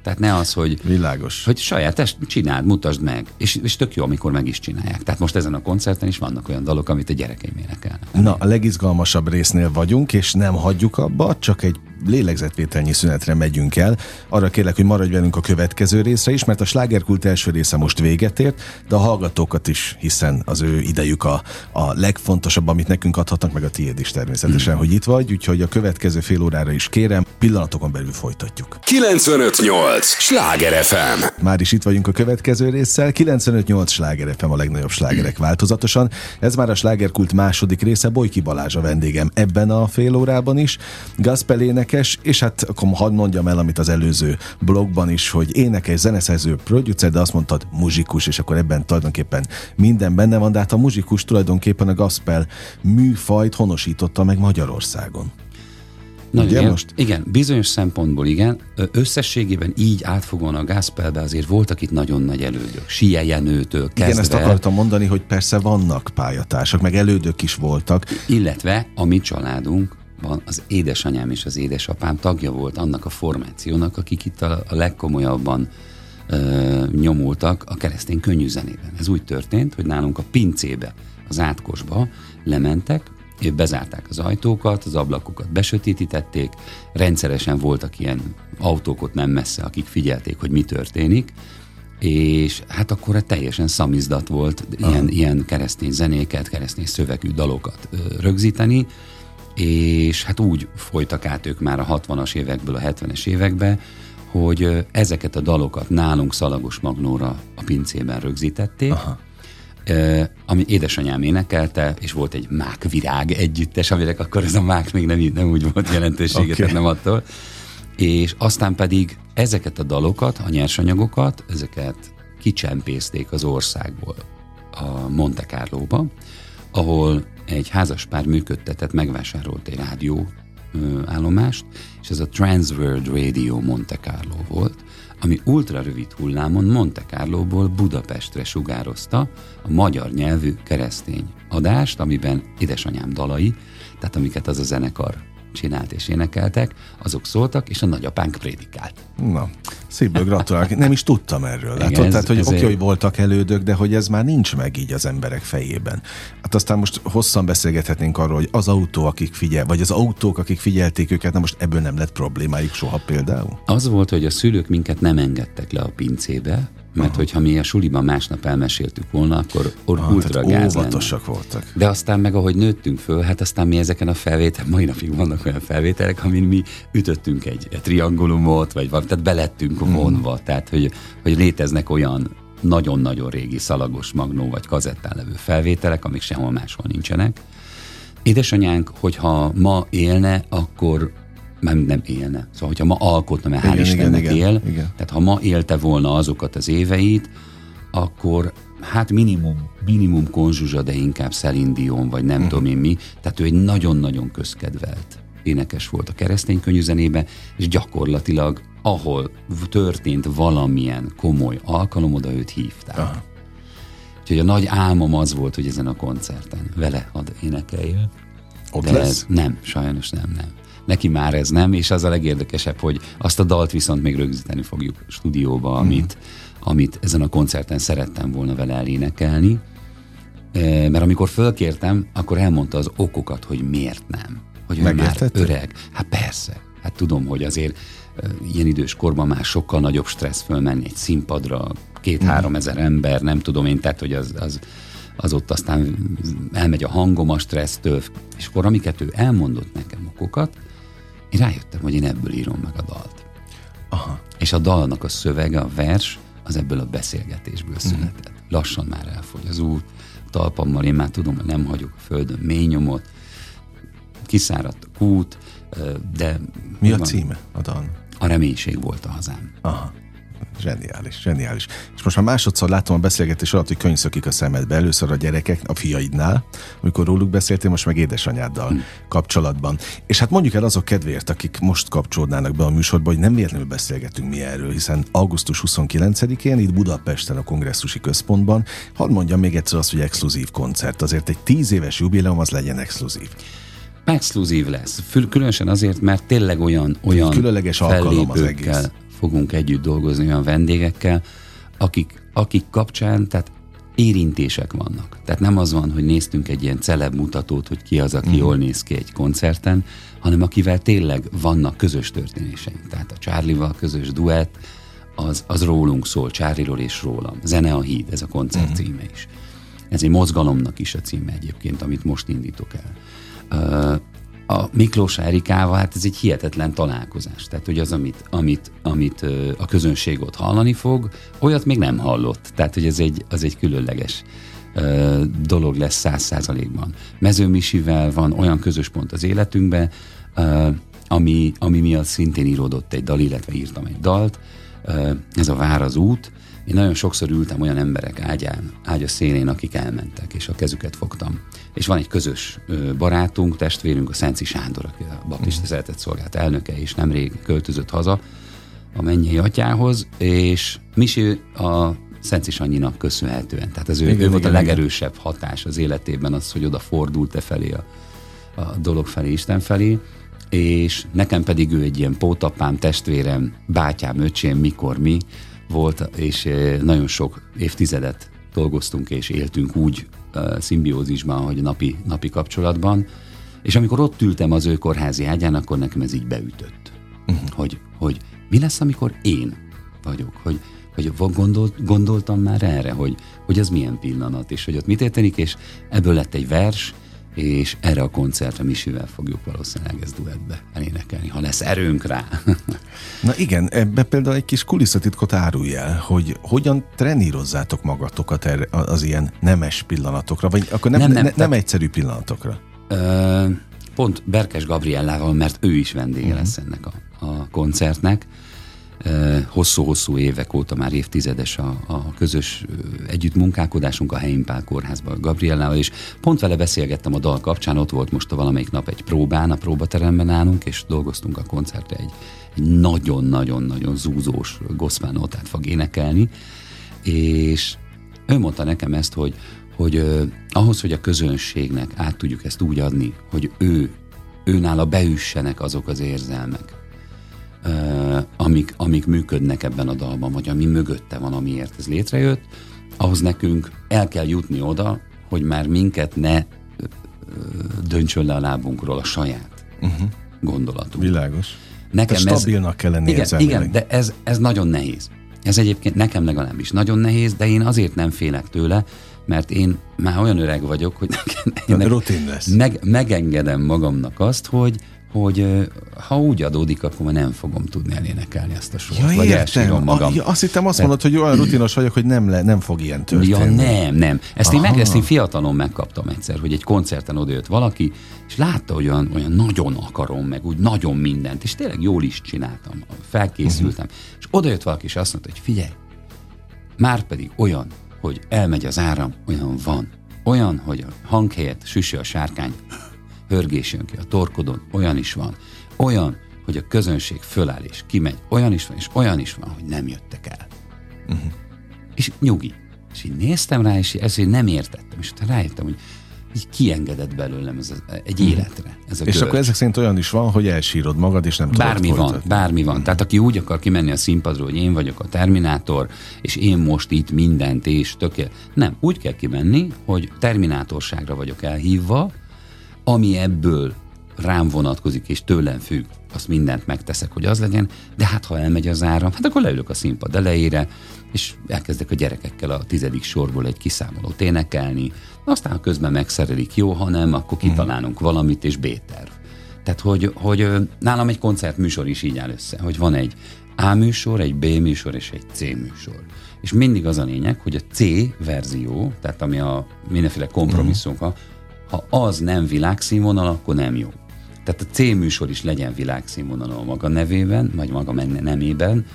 tehát ne az, hogy... Világos. Hogy saját test, csináld, mutasd meg. És, és tök jó, amikor meg is csinálják. Tehát most ezen a koncerten is vannak olyan dalok, amit a gyerekeim énekelnek. Na, a legizgalmasabb résznél vagyunk, és nem hagyjuk abba, csak egy lélegzetvételnyi szünetre megyünk el. Arra kérlek, hogy maradj velünk a következő részre is, mert a slágerkult első része most véget ért, de a hallgatókat is, hiszen az ő idejük a, a legfontosabb, amit nekünk adhatnak, meg a tiéd is természetesen, mm. hogy itt vagy, úgyhogy a következő fél órára is kérem, pillanatokon belül folytatjuk. 958! Sláger FM! Már is itt vagyunk a következő résszel. 958 Sláger FM a legnagyobb slágerek változatosan. Ez már a slágerkult második része, Bojki Balázs a vendégem ebben a fél órában is. Gazpelének énekes, és hát akkor hadd mondjam el, amit az előző blogban is, hogy énekes, zeneszerző, producer, de azt mondtad muzsikus, és akkor ebben tulajdonképpen minden benne van, de hát a muzsikus tulajdonképpen a gospel műfajt honosította meg Magyarországon. Nagyon Ugye igen, most? Igen, bizonyos szempontból igen. Összességében így átfogóan a Gászpelbe azért voltak itt nagyon nagy elődök. Sia Jenőtől kezdve. Igen, ezt akartam mondani, hogy persze vannak pályatársak, meg elődök is voltak. Illetve a mi családunk van az édesanyám és az édesapám tagja volt annak a formációnak, akik itt a, a legkomolyabban ö, nyomultak a keresztény könnyű zenében. Ez úgy történt, hogy nálunk a pincébe, az átkosba lementek, és bezárták az ajtókat, az ablakokat besötétítették, rendszeresen voltak ilyen autók ott nem messze, akik figyelték, hogy mi történik, és hát akkor teljesen szamizdat volt ilyen, ilyen keresztény zenéket, keresztény szövegű dalokat rögzíteni, és hát úgy folytak át ők már a 60-as évekből a 70-es évekbe, hogy ezeket a dalokat nálunk Szalagos Magnóra a pincében rögzítették, Aha. ami édesanyám énekelte, és volt egy mákvirág együttes, aminek akkor ez a mák még nem, nem úgy volt jelentőséget, okay. nem attól. És aztán pedig ezeket a dalokat, a nyersanyagokat, ezeket kicsempészték az országból a Monte Carlo-ba, ahol egy házaspár működtetett, megvásárolt egy rádió állomást, és ez a Transworld Radio Monte Carlo volt, ami ultra rövid hullámon Monte Carlóból Budapestre sugározta a magyar nyelvű keresztény adást, amiben édesanyám dalai, tehát amiket az a zenekar csinált és énekeltek, azok szóltak, és a nagyapánk prédikált. Na, szívből gratulálok. Nem is tudtam erről. Igen, Látod? Ez, Tehát, hogy oké, okay, hogy voltak elődök, de hogy ez már nincs meg így az emberek fejében. Hát aztán most hosszan beszélgethetnénk arról, hogy az autó, akik figyel, vagy az autók, akik figyelték őket, na most ebből nem lett problémájuk soha például? Az volt, hogy a szülők minket nem engedtek le a pincébe, mert Aha. hogyha mi a suliban másnap elmeséltük volna, akkor ah, ultra gáz óvatosak lenne. voltak. De aztán meg ahogy nőttünk föl, hát aztán mi ezeken a felvétel, mai napig vannak olyan felvételek, amin mi ütöttünk egy, egy triangulumot, vagy valami, tehát belettünk mhm. vonva, mm. tehát hogy, hogy léteznek olyan nagyon-nagyon régi szalagos magnó vagy kazettán levő felvételek, amik sehol máshol nincsenek. Édesanyánk, hogyha ma élne, akkor nem, nem élne. Szóval, hogyha ma alkotna, mert igen, hál' Istennek igen, él, igen. tehát ha ma élte volna azokat az éveit, akkor hát minimum, minimum konzsuzsa, de inkább Szelindion, vagy nem uh-huh. tudom én mi. Tehát ő egy nagyon-nagyon közkedvelt énekes volt a keresztény könyvzenébe, és gyakorlatilag ahol történt valamilyen komoly alkalom, oda őt hívták. Aha. Úgyhogy a nagy álmom az volt, hogy ezen a koncerten vele ad énekeljél. Ott De lesz? Nem, sajnos nem, nem neki már ez nem, és az a legérdekesebb, hogy azt a dalt viszont még rögzíteni fogjuk stúdióba, mhm. amit, mm. amit ezen a koncerten szerettem volna vele elénekelni. E, mert amikor fölkértem, akkor elmondta az okokat, hogy miért nem. Hogy ő már öreg. Hát persze. Hát tudom, hogy azért e, ilyen idős korban már sokkal nagyobb stressz fölmenni egy színpadra, két-három mm. ezer ember, nem tudom én, tehát hogy az, az, az ott aztán elmegy a hangom a stressztől, és akkor amiket ő elmondott nekem okokat, én rájöttem, hogy én ebből írom meg a dalt. Aha. És a dalnak a szövege, a vers, az ebből a beszélgetésből mhm. született. Mm. Lassan már elfogy az út, talpammal én már tudom, hogy nem hagyok a földön mély nyomot, kiszáradt a kút, de... Mi a van? címe a dal? A reménység volt a hazám. Aha. Zseniális, zseniális. És most már másodszor látom a beszélgetés alatt, hogy könyvszökik a szemedbe. Először a gyerekek, a fiaidnál, amikor róluk beszéltél, most meg édesanyáddal hmm. kapcsolatban. És hát mondjuk el azok kedvéért, akik most kapcsolódnának be a műsorba, hogy nem véletlenül beszélgetünk mi erről, hiszen augusztus 29-én itt Budapesten a kongresszusi központban, hadd mondjam még egyszer azt, hogy exkluzív koncert. Azért egy tíz éves jubileum az legyen exkluzív. Exkluzív lesz. Különösen azért, mert tényleg olyan, olyan Különleges alkalom az egész fogunk együtt dolgozni olyan vendégekkel, akik, akik kapcsán, tehát érintések vannak. Tehát nem az van, hogy néztünk egy ilyen celeb mutatót, hogy ki az, aki uh-huh. jól néz ki egy koncerten, hanem akivel tényleg vannak közös történéseink. Tehát a Charlie-val közös duett, az, az rólunk szól, Csárliról és rólam. Zene a híd, ez a koncert uh-huh. címe is. Ez egy mozgalomnak is a címe egyébként, amit most indítok el. Uh, a Miklós Erikával, hát ez egy hihetetlen találkozás. Tehát, hogy az, amit, amit, amit a közönség ott hallani fog, olyat még nem hallott. Tehát, hogy ez egy, az egy különleges dolog lesz száz százalékban. Mezőmisivel van olyan közös pont az életünkben, ami, ami miatt szintén íródott egy dal, illetve írtam egy dalt. Ez a Vár az út, én nagyon sokszor ültem olyan emberek ágyán, ágya szélén, akik elmentek, és a kezüket fogtam. És van egy közös barátunk, testvérünk, a Szenci Sándor, aki a Baptista mm. Szeretett Szolgált elnöke, és nemrég költözött haza a mennyei atyához, és Misi a Szenci Sanyinak köszönhetően. Tehát az ő, igen, ő volt igen, a legerősebb igen. hatás az életében, az, hogy oda fordult e felé a, a dolog felé, Isten felé, és nekem pedig ő egy ilyen pótapám, testvérem, bátyám, öcsém, mikor mi, volt, és eh, nagyon sok évtizedet dolgoztunk és éltünk úgy uh, szimbiózisban, hogy napi, napi kapcsolatban, és amikor ott ültem az ő kórházi ágyán, akkor nekem ez így beütött. Uh-huh. Hogy, hogy mi lesz, amikor én vagyok, hogy, hogy gondolt, gondoltam már erre, hogy, hogy az milyen pillanat, és hogy ott mit értenik, és ebből lett egy vers, és erre a koncertre Misivel fogjuk valószínűleg ezt duettbe elénekelni, ha lesz erőnk rá. Na igen, ebbe például egy kis kulisszatitkot árulj el, hogy hogyan trenírozzátok magatokat erre, az ilyen nemes pillanatokra, vagy akkor nem, nem, nem, ne, nem egyszerű pillanatokra. Ö, pont Berkes Gabriellával, mert ő is vendége uh-huh. lesz ennek a, a koncertnek, hosszú-hosszú évek óta, már évtizedes a, a közös együttmunkálkodásunk a Heimpál kórházban Gabriellával, és pont vele beszélgettem a dal kapcsán, ott volt most valamelyik nap egy próbán, a próbateremben állunk, és dolgoztunk a koncertre egy, nagyon-nagyon-nagyon zúzós gospelnótát fog énekelni, és ő mondta nekem ezt, hogy, hogy ahhoz, hogy a közönségnek át tudjuk ezt úgy adni, hogy ő, őnála beüssenek azok az érzelmek, amik, amik működnek ebben a dalban, vagy ami mögötte van, amiért ez létrejött, ahhoz nekünk el kell jutni oda, hogy már minket ne döntsön le a lábunkról a saját uh-huh. gondolatunk. Világos. Nekem de stabilnak ez, kell lenni igen, igen, de ez, ez nagyon nehéz. Ez egyébként nekem legalábbis nagyon nehéz, de én azért nem félek tőle, mert én már olyan öreg vagyok, hogy nekem, rutin lesz. Meg, megengedem magamnak azt, hogy, hogy ha úgy adódik, akkor már nem fogom tudni elénekelni ezt a sort. Ja, vagy értem. magam. A, azt hittem azt mondod, hogy olyan rutinos vagyok, hogy nem, le, nem fog ilyen történni. Ja, nem, nem. Ezt én, meg, ezt én fiatalon megkaptam egyszer, hogy egy koncerten odajött valaki, és látta, hogy olyan, olyan nagyon akarom, meg úgy nagyon mindent, és tényleg jól is csináltam, felkészültem. Uh-huh. És odajött valaki, és azt mondta, hogy figyelj, már pedig olyan, hogy elmegy az áram, olyan van. Olyan, hogy a hang helyett süső a sárkány, hörgés jön ki a torkodon, olyan is van. Olyan, hogy a közönség föláll és kimegy, olyan is van, és olyan is van, hogy nem jöttek el. Uh-huh. És nyugi. És így néztem rá, és én nem értettem, és utána rájöttem, hogy így kiengedett belőlem ez a, egy uh-huh. életre. Ez a és görcs. akkor ezek szerint olyan is van, hogy elsírod magad, és nem bármi tudod van, Bármi van, uh-huh. Tehát aki úgy akar kimenni a színpadról, hogy én vagyok a Terminátor, és én most itt mindent, és tökélet. Nem, úgy kell kimenni, hogy terminátorságra vagyok elhívva, ami ebből rám vonatkozik és tőlem függ, azt mindent megteszek, hogy az legyen, de hát ha elmegy az áram, hát akkor leülök a színpad elejére, és elkezdek a gyerekekkel a tizedik sorból egy kiszámolót énekelni, aztán közben megszerelik, jó, ha nem, akkor mhm. kitalálunk valamit, és B-terv. Tehát, hogy, hogy nálam egy koncertműsor is így áll össze, hogy van egy A műsor, egy B műsor és egy C műsor. És mindig az a lényeg, hogy a C verzió, tehát ami a mindenféle kompromisszumok, uh-huh ha az nem világszínvonal, akkor nem jó. Tehát a C műsor is legyen világszínvonalon maga nevében, vagy maga nemében,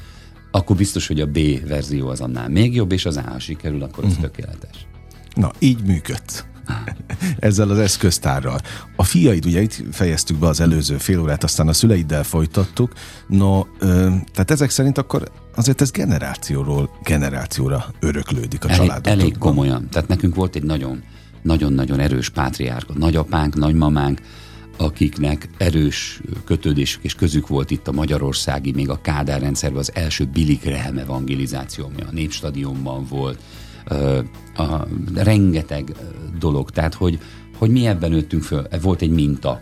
akkor biztos, hogy a B verzió az annál még jobb, és az A ha sikerül, akkor az uh-huh. tökéletes. Na, így működt. Ezzel az eszköztárral. A fiaid, ugye itt fejeztük be az előző fél órát, aztán a szüleiddel folytattuk. No, ö, tehát ezek szerint akkor azért ez generációról generációra öröklődik a elég, családokban. Elég komolyan. Tehát nekünk volt egy nagyon nagyon-nagyon erős pátriárka, nagyapánk, nagymamánk, akiknek erős kötődésük és közük volt itt a magyarországi, még a Kádár rendszerben az első Billy Graham evangelizáció, ami a Népstadionban volt, a, a, rengeteg dolog, tehát hogy, hogy mi ebben nőttünk föl, volt egy minta.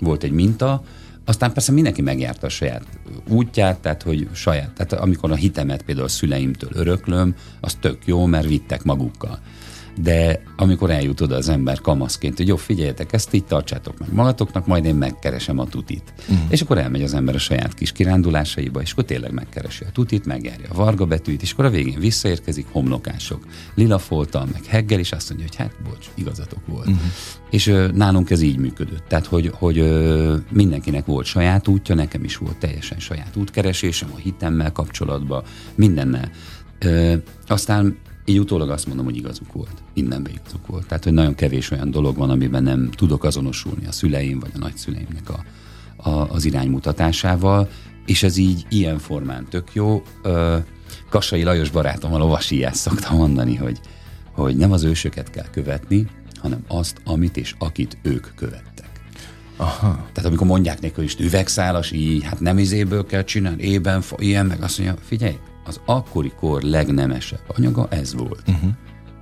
Volt egy minta, aztán persze mindenki megjárta a saját útját, tehát hogy saját, tehát amikor a hitemet például a szüleimtől öröklöm, az tök jó, mert vittek magukkal de amikor eljut oda az ember kamaszként, hogy jó, figyeljetek, ezt így tartsátok meg magatoknak, majd én megkeresem a tutit. Uh-huh. És akkor elmegy az ember a saját kis kirándulásaiba, és akkor tényleg megkeresi a tutit, megjárja a varga betűt, és akkor a végén visszaérkezik homlokások. Lila foltal, meg heggel, és azt mondja, hogy hát bocs, igazatok volt. Uh-huh. És ö, nálunk ez így működött. Tehát, hogy, hogy ö, mindenkinek volt saját útja, nekem is volt teljesen saját útkeresésem a hitemmel kapcsolatban, mindennel. Ö, aztán így utólag azt mondom, hogy igazuk volt. Mindenben igazuk volt. Tehát, hogy nagyon kevés olyan dolog van, amiben nem tudok azonosulni a szüleim vagy a nagyszüleimnek a, a, az iránymutatásával, és ez így ilyen formán tök jó. Kassai Lajos barátom a lovasíjás szokta mondani, hogy, hogy nem az ősöket kell követni, hanem azt, amit és akit ők követtek. Aha. Tehát amikor mondják neki, hogy üvegszálas, így, hát nem izéből kell csinálni, ében, ilyen, meg azt mondja, figyelj, az akkori kor legnemesebb anyaga ez volt. Uh-huh.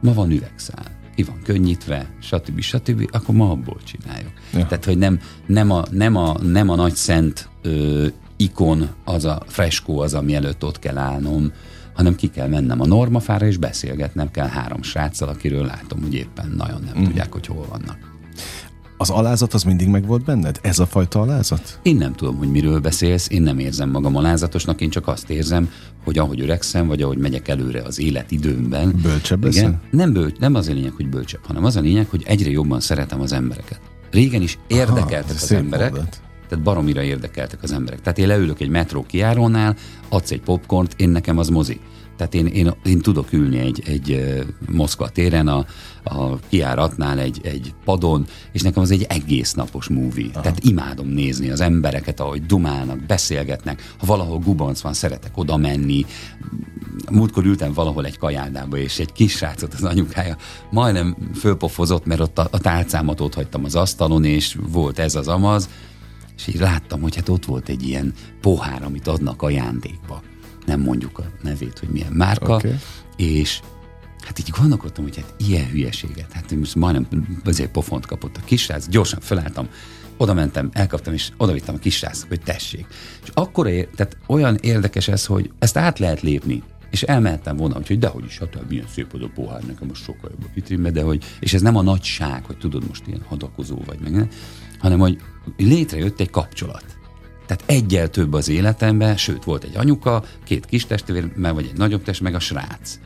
Ma van üvegszál, ki van könnyítve, stb. stb., akkor ma abból csináljuk. Ja. Tehát, hogy nem, nem, a, nem, a, nem a nagy szent ö, ikon, az a freskó az, ami előtt ott kell állnom, hanem ki kell mennem a normafára, és beszélgetnem kell három sráccal, akiről látom, hogy éppen nagyon nem uh-huh. tudják, hogy hol vannak. Az alázat az mindig meg volt benned? Ez a fajta alázat? Én nem tudom, hogy miről beszélsz, én nem érzem magam alázatosnak, én csak azt érzem, hogy ahogy öregszem, vagy ahogy megyek előre az életidőmben. Bölcsebb igen, Nem, bölcs, nem az a lényeg, hogy bölcsebb, hanem az a lényeg, hogy egyre jobban szeretem az embereket. Régen is érdekeltek az emberek. Mondat. Tehát baromira érdekeltek az emberek. Tehát én leülök egy metró kiárónál, adsz egy popcornt, én nekem az mozi. Tehát én, én, én tudok ülni egy, egy Moszkva téren, a, a kiáratnál egy, egy padon, és nekem az egy egész napos movie. Aha. Tehát imádom nézni az embereket, ahogy dumálnak, beszélgetnek. Ha valahol gubanc van, szeretek oda menni. Múltkor ültem valahol egy kajáldába, és egy kis srácot az anyukája majdnem fölpofozott, mert ott a, a tálcámat ott hagytam az asztalon, és volt ez az amaz, és így láttam, hogy hát ott volt egy ilyen pohár, amit adnak ajándékba nem mondjuk a nevét, hogy milyen márka, okay. és hát így gondolkodtam, hogy hát ilyen hülyeséget, hát most majdnem azért pofont kapott a kisrác, gyorsan felálltam, oda mentem, elkaptam, és oda vittem a kisrác, hogy tessék. És akkor, ér, tehát olyan érdekes ez, hogy ezt át lehet lépni, és elmehettem volna, hogy dehogy is, hát milyen szép az a pohár, nekem most sokkal jobb a vitrínbe, de hogy, és ez nem a nagyság, hogy tudod most ilyen hadakozó vagy meg, hanem hogy létrejött egy kapcsolat. Tehát egyel több az életemben, sőt, volt egy anyuka, két kis testvér, meg vagy egy nagyobb test, meg a srác.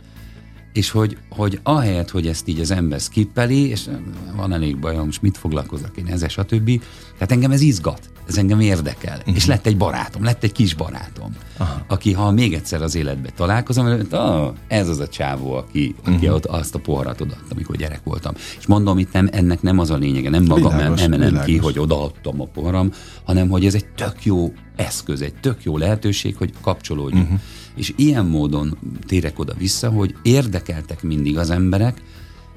És hogy, hogy ahelyett, hogy ezt így az ember skippeli, és van elég bajom, most mit foglalkozok én ezzel, stb. Tehát engem ez izgat, ez engem érdekel. Uh-huh. És lett egy barátom, lett egy kis barátom, Aha. aki ha még egyszer az életbe találkozom, hogy ah, ez az a csávó, aki, uh-huh. aki ott azt a poharat odaadta, amikor gyerek voltam. És mondom, itt nem, ennek nem az a lényege, nem magam világos, nem emenem ki, hogy odaadtam a poharam, hanem hogy ez egy tök jó eszköz, egy tök jó lehetőség, hogy kapcsolódjunk. Uh-huh. És ilyen módon térek oda-vissza, hogy érdekeltek mindig az emberek,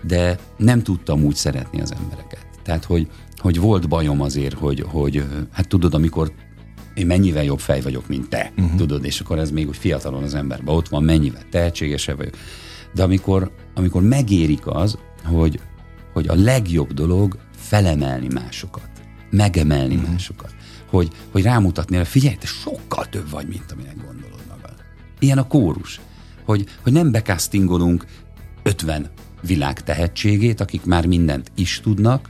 de nem tudtam úgy szeretni az embereket. Tehát, hogy, hogy volt bajom azért, hogy, hogy hát tudod, amikor én mennyivel jobb fej vagyok, mint te, uh-huh. tudod, és akkor ez még úgy fiatalon az emberben ott van, mennyivel tehetségesebb vagyok. De amikor, amikor megérik az, hogy, hogy a legjobb dolog felemelni másokat, megemelni uh-huh. másokat, hogy, hogy rámutatni, figyelj, te sokkal több vagy, mint aminek gondolod. Ilyen a kórus, hogy, hogy nem bekasztingolunk 50 világ tehetségét, akik már mindent is tudnak,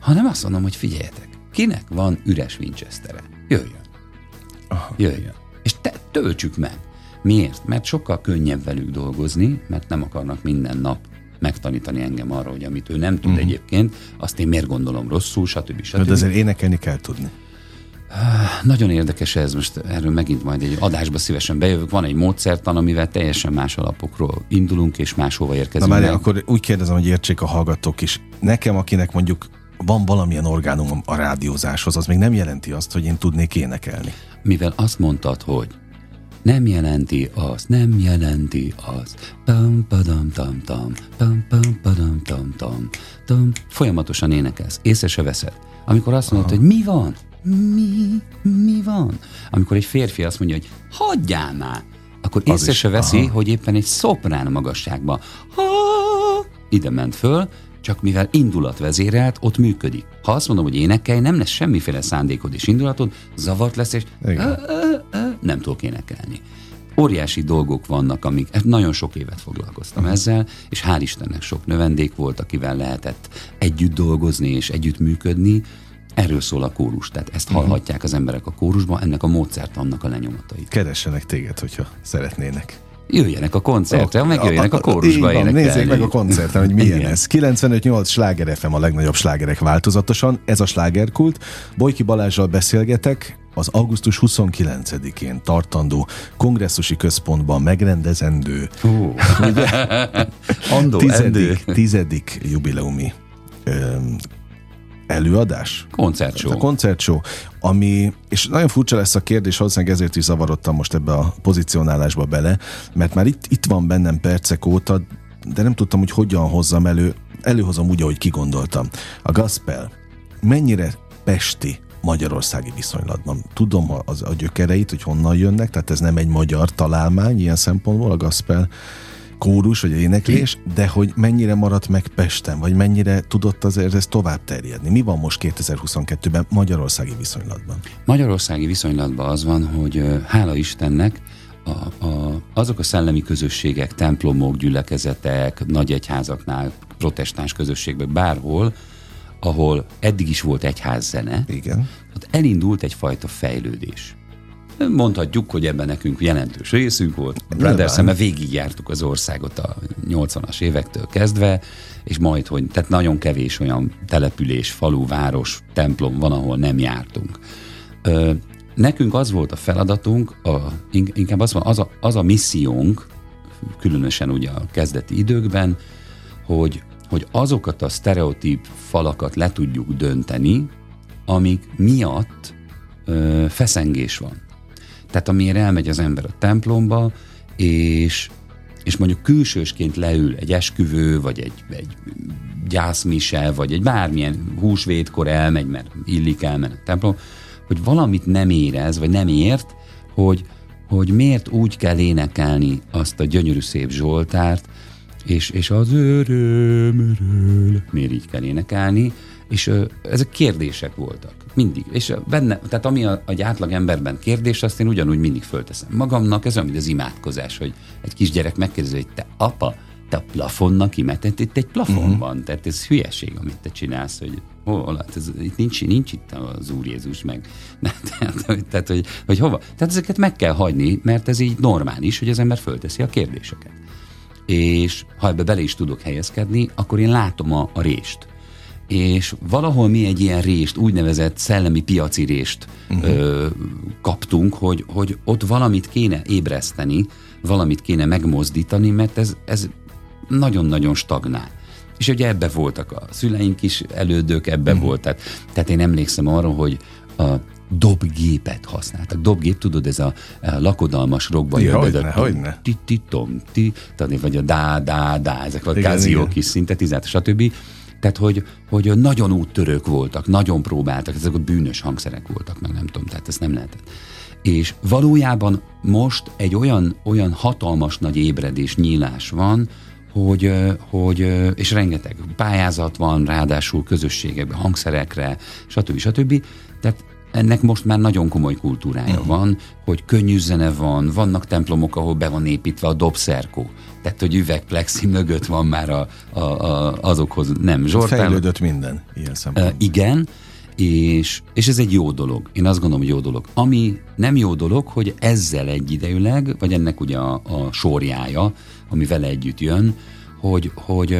hanem azt mondom, hogy figyeljetek, kinek van üres Winchestere? Jöjjön. Aha. Jöjjön. És te, töltsük meg. Miért? Mert sokkal könnyebb velük dolgozni, mert nem akarnak minden nap megtanítani engem arra, hogy amit ő nem tud uh-huh. egyébként, azt én miért gondolom rosszul, stb. stb. De azért énekelni kell tudni. Nagyon érdekes ez, most erről megint majd egy adásba szívesen bejövök. Van egy módszertan, amivel teljesen más alapokról indulunk, és máshova érkezünk. Na már akkor úgy kérdezem, hogy értsék a hallgatók is. Nekem, akinek mondjuk van valamilyen orgánum a rádiózáshoz, az még nem jelenti azt, hogy én tudnék énekelni. Mivel azt mondtad, hogy nem jelenti az, nem jelenti az. Pam, padam, tam, tam, pam, pam, padam, tam, tam, tam. Folyamatosan énekelsz, észre se veszed. Amikor azt mondod, Aha. hogy mi van, mi, mi van? Amikor egy férfi azt mondja, hogy hagyjál már, akkor az észre se veszi, aha. hogy éppen egy szoprán magasságban ha, ide ment föl, csak mivel indulat vezérelt, ott működik. Ha azt mondom, hogy énekelj, nem lesz semmiféle szándékod és indulatod, zavart lesz, és nem tudok énekelni. Óriási dolgok vannak, amik, hát nagyon sok évet foglalkoztam uh-huh. ezzel, és hál' Istennek sok növendék volt, akivel lehetett együtt dolgozni és együtt működni, Erről szól a kórus, tehát ezt uh-huh. hallhatják az emberek a kórusban, ennek a módszert annak a lenyomatait. Keressenek téged, hogyha szeretnének. Jöjjenek a koncertre, oh, meg jöjjenek a, a, a kórusba van, Nézzék meg a koncerten, hogy milyen ez. 95-8 sláger FM a legnagyobb slágerek változatosan, ez a slágerkult. Bojki Balázsral beszélgetek, az augusztus 29-én tartandó kongresszusi központban megrendezendő uh. Andó, tizedik, tizedik jubileumi előadás? Koncertshow. A koncertshow, ami, és nagyon furcsa lesz a kérdés, valószínűleg ezért is zavarodtam most ebbe a pozícionálásba bele, mert már itt, itt van bennem percek óta, de nem tudtam, hogy hogyan hozzam elő, előhozom úgy, ahogy kigondoltam. A gospel mennyire pesti magyarországi viszonylatban. Tudom az, a gyökereit, hogy honnan jönnek, tehát ez nem egy magyar találmány ilyen szempontból a gospel kórus, vagy éneklés, de hogy mennyire maradt meg Pesten, vagy mennyire tudott azért ez tovább terjedni? Mi van most 2022-ben Magyarországi viszonylatban? Magyarországi viszonylatban az van, hogy hála Istennek a, a, azok a szellemi közösségek, templomok, gyülekezetek, nagy egyházaknál, protestáns közösségben, bárhol, ahol eddig is volt egyházzene, Igen. ott elindult egyfajta fejlődés. Mondhatjuk, hogy ebben nekünk jelentős részünk volt. Brothers, mert végigjártuk az országot a 80-as évektől kezdve, és majd, hogy tehát nagyon kevés olyan település, falu, város, templom van, ahol nem jártunk. Ö, nekünk az volt a feladatunk, a, inkább az, az, a, az a missziónk, különösen ugye a kezdeti időkben, hogy, hogy azokat a sztereotíp falakat le tudjuk dönteni, amik miatt ö, feszengés van. Tehát amiért elmegy az ember a templomba, és, és mondjuk külsősként leül egy esküvő, vagy egy, egy gyászmise, vagy egy bármilyen húsvétkor elmegy, mert illik elmenni a templom, hogy valamit nem érez, vagy nem ért, hogy, hogy miért úgy kell énekelni azt a gyönyörű szép Zsoltárt, és, és az örömről miért így kell énekelni, és ö, ezek kérdések voltak. Mindig. És benne, tehát ami a, egy átlag emberben kérdés, azt én ugyanúgy mindig fölteszem magamnak. Ez olyan, mint az imádkozás, hogy egy kisgyerek megkérdezi, hogy te apa, te a plafonnak kimetett, itt egy plafon uh-huh. van, tehát ez hülyeség, amit te csinálsz, hogy hol, hát ez, itt nincs, nincs itt az Úr Jézus meg. tehát, tehát hogy, hogy hova? Tehát ezeket meg kell hagyni, mert ez így normális, hogy az ember fölteszi a kérdéseket. És ha ebbe bele is tudok helyezkedni, akkor én látom a, a rést és valahol mi egy ilyen rést, úgynevezett szellemi piaci rést uh-huh. ö, kaptunk, hogy, hogy ott valamit kéne ébreszteni, valamit kéne megmozdítani, mert ez, ez nagyon-nagyon stagnál. És ugye ebbe voltak a szüleink is, elődök ebbe uh-huh. volt. Tehát, tehát én emlékszem arra, hogy a dobgépet használtak. Dobgép, tudod, ez a, a lakodalmas rockban ja, hogyne, hogyne. Ti, ti, tom, ti, vagy a dá, dá, dá, ezek a káziók is szintetizált, stb. Tehát, hogy, hogy nagyon úttörők voltak, nagyon próbáltak, ezek a bűnös hangszerek voltak, meg nem tudom, tehát ezt nem lehetett. És valójában most egy olyan, olyan hatalmas nagy ébredés, nyílás van, hogy, hogy, és rengeteg pályázat van, ráadásul közösségekben, hangszerekre, stb. stb. Tehát ennek most már nagyon komoly kultúrája uh-huh. van, hogy könnyű zene van, vannak templomok, ahol be van építve a dobszerkó. Tehát, hogy üvegplexi mögött van már a, a, a, azokhoz nem zsortál. Fejlődött minden ilyen szempontból. Uh, igen, és, és ez egy jó dolog. Én azt gondolom, hogy jó dolog. Ami nem jó dolog, hogy ezzel egyidejűleg, vagy ennek ugye a, a sorjája, ami vele együtt jön, hogy, hogy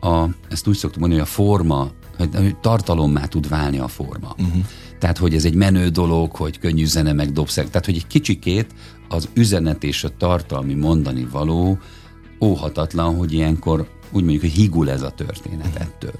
a, ezt úgy szoktuk mondani, hogy a forma hogy, hogy tartalommá tud válni a forma. Uh-huh. Tehát, hogy ez egy menő dolog, hogy könnyű zene meg dobszeg. Tehát, hogy egy kicsikét az üzenet és a tartalmi mondani való óhatatlan, hogy ilyenkor úgy mondjuk, hogy higul ez a történet ettől.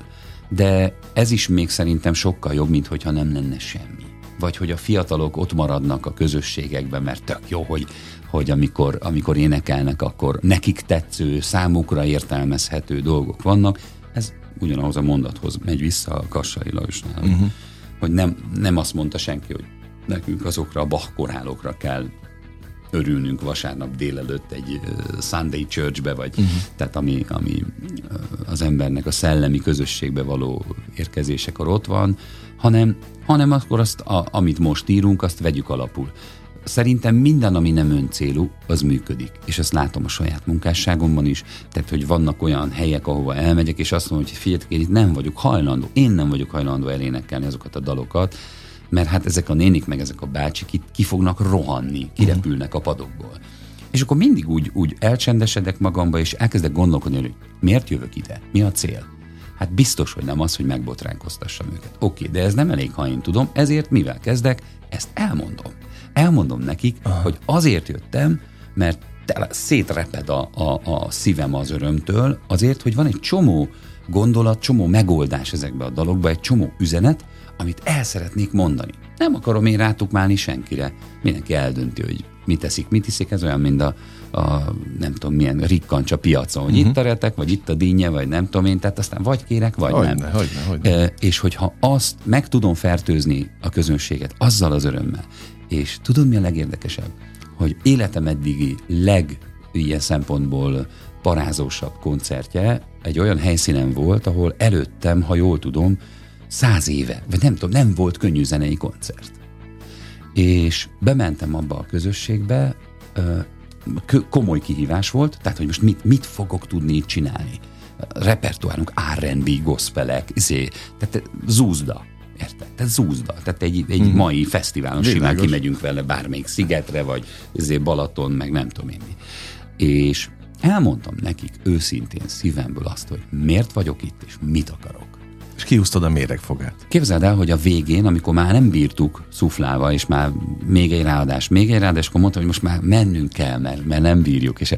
De ez is még szerintem sokkal jobb, mint hogyha nem lenne semmi. Vagy hogy a fiatalok ott maradnak a közösségekben, mert tök jó, hogy, hogy amikor, amikor énekelnek, akkor nekik tetsző, számukra értelmezhető dolgok vannak. Ez ugyanahoz a mondathoz megy vissza a Kassai Lajosnál. Uh-huh. Hogy nem, nem azt mondta senki, hogy nekünk azokra a Bach korálokra kell örülnünk vasárnap délelőtt egy Sunday Churchbe, vagy uh-huh. tehát ami, ami az embernek a szellemi közösségbe való érkezésekor ott van, hanem, hanem akkor azt, a, amit most írunk, azt vegyük alapul. Szerintem minden, ami nem öncélú, az működik. És ezt látom a saját munkásságomban is. Tehát, hogy vannak olyan helyek, ahova elmegyek, és azt mondom, hogy figyeljetek, én itt nem vagyok hajlandó, én nem vagyok hajlandó elénekelni azokat a dalokat, mert hát ezek a nénik, meg ezek a bácsik itt ki fognak rohanni, kirepülnek a padokból. És akkor mindig úgy, úgy elcsendesedek magamba, és elkezdek gondolkodni, hogy miért jövök ide? Mi a cél? Hát biztos, hogy nem az, hogy megbotránkoztassam őket. Oké, de ez nem elég, ha én tudom, ezért mivel kezdek? Ezt elmondom. Elmondom nekik, Aha. hogy azért jöttem, mert tele, szétreped a, a, a szívem az örömtől, azért, hogy van egy csomó gondolat, csomó megoldás ezekbe a dalokba, egy csomó üzenet, amit el szeretnék mondani. Nem akarom én rátukmálni senkire. Mindenki eldönti, hogy mit teszik, mit iszik. Ez olyan, mint a, a nem tudom milyen rikkancs a piacon, hogy uh-huh. itt a retek, vagy itt a dinnye, vagy nem tudom én, tehát aztán vagy kérek, vagy hogyne, nem. Hogyne, hogyne. E, és hogyha azt meg tudom fertőzni a közönséget azzal az örömmel, és tudod mi a legérdekesebb? Hogy életem eddigi leg ilyen szempontból parázósabb koncertje egy olyan helyszínen volt, ahol előttem, ha jól tudom, száz éve, vagy nem tudom, nem volt könnyű zenei koncert. És bementem abba a közösségbe, komoly kihívás volt, tehát hogy most mit, mit fogok tudni itt csinálni. Repertoárunk R&B, gospelek, izé, tehát zúzda. Érted? Tehát zúzda. Tehát egy, egy hmm. mai fesztiválon Világos. simán kimegyünk vele bármelyik szigetre, vagy izé Balaton, meg nem tudom én mi. És elmondtam nekik őszintén szívemből azt, hogy miért vagyok itt, és mit akarok. És kiúztad a méregfogát. Képzeld el, hogy a végén, amikor már nem bírtuk szuflálva, és már még egy ráadás, még egy ráadás, akkor mondta, hogy most már mennünk kell, mert, mert nem bírjuk. És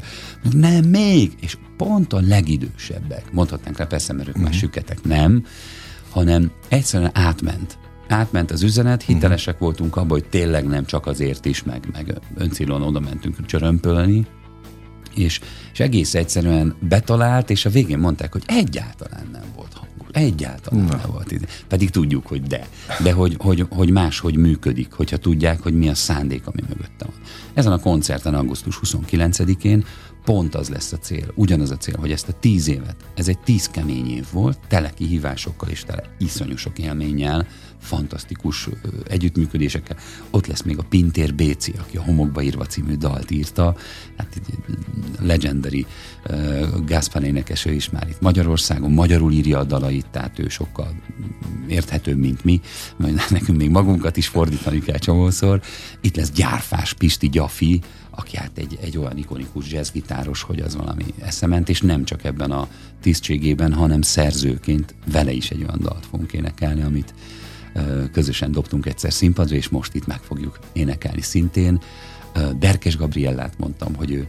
nem, még! És pont a legidősebbek, mondhatnánk rá persze, mert ők uh-huh. már mhm. süketek, nem, hanem egyszerűen átment. Átment az üzenet, hitelesek uh-huh. voltunk abban, hogy tényleg nem csak azért is, meg, meg öncélon oda mentünk csörömpölni, és, és egész egyszerűen betalált, és a végén mondták, hogy egyáltalán nem volt Egyáltalán nem volt. Pedig tudjuk, hogy de. De hogy, hogy, hogy máshogy működik, hogyha tudják, hogy mi a szándék, ami mögötte van. Ezen a koncerten augusztus 29-én pont az lesz a cél, ugyanaz a cél, hogy ezt a tíz évet, ez egy tíz kemény év volt, tele kihívásokkal és tele iszonyú sok élménnyel, fantasztikus együttműködésekkel. Ott lesz még a Pintér Béci, aki a Homokba írva című dalt írta, hát egy legendary uh, Gáspár énekes, ő is már itt Magyarországon, magyarul írja a dalait, tehát ő sokkal érthetőbb, mint mi, majd nekünk még magunkat is fordítani kell csomószor. Itt lesz Gyárfás Pisti Gyafi, aki hát egy, egy olyan ikonikus jazzgitáros, hogy az valami eszement, és nem csak ebben a tisztségében, hanem szerzőként vele is egy olyan dalt fogunk énekelni, amit közösen dobtunk egyszer színpadra, és most itt meg fogjuk énekelni szintén. Berkes Gabriellát mondtam, hogy ő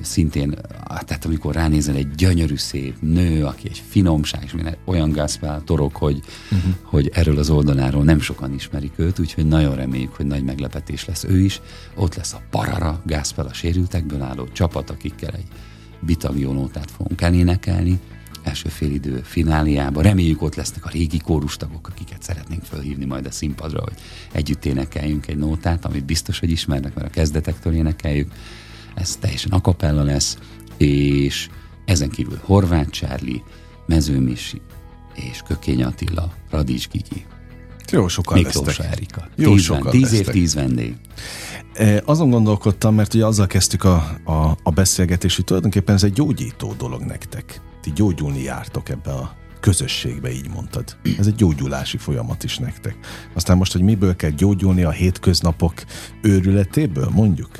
szintén, tehát amikor ránézel egy gyönyörű szép nő, aki egy finomság, és olyan gázpál torok, hogy, uh-huh. hogy erről az oldaláról nem sokan ismerik őt, úgyhogy nagyon reméljük, hogy nagy meglepetés lesz ő is. Ott lesz a Parara, Gászpál a sérültekből álló csapat, akikkel egy bitaglionótát fogunk elénekelni első félidő fináliába. Reméljük ott lesznek a régi kórustagok, akiket szeretnénk fölhívni majd a színpadra, hogy együtt énekeljünk egy nótát, amit biztos, hogy ismernek, mert a kezdetektől énekeljük. Ez teljesen akapella lesz, és ezen kívül Horváth Csárli, Mezőmisi és Kökény Attila, Radics Gigi. Jó sokan Miklós lesztek. Erika. Jó tíz, sokan tíz év, tíz vendég. E, azon gondolkodtam, mert ugye azzal kezdtük a, a, a beszélgetést, hogy tulajdonképpen ez egy gyógyító dolog nektek ti gyógyulni jártok ebbe a közösségbe, így mondtad. Ez egy gyógyulási folyamat is nektek. Aztán most, hogy miből kell gyógyulni a hétköznapok őrületéből, mondjuk?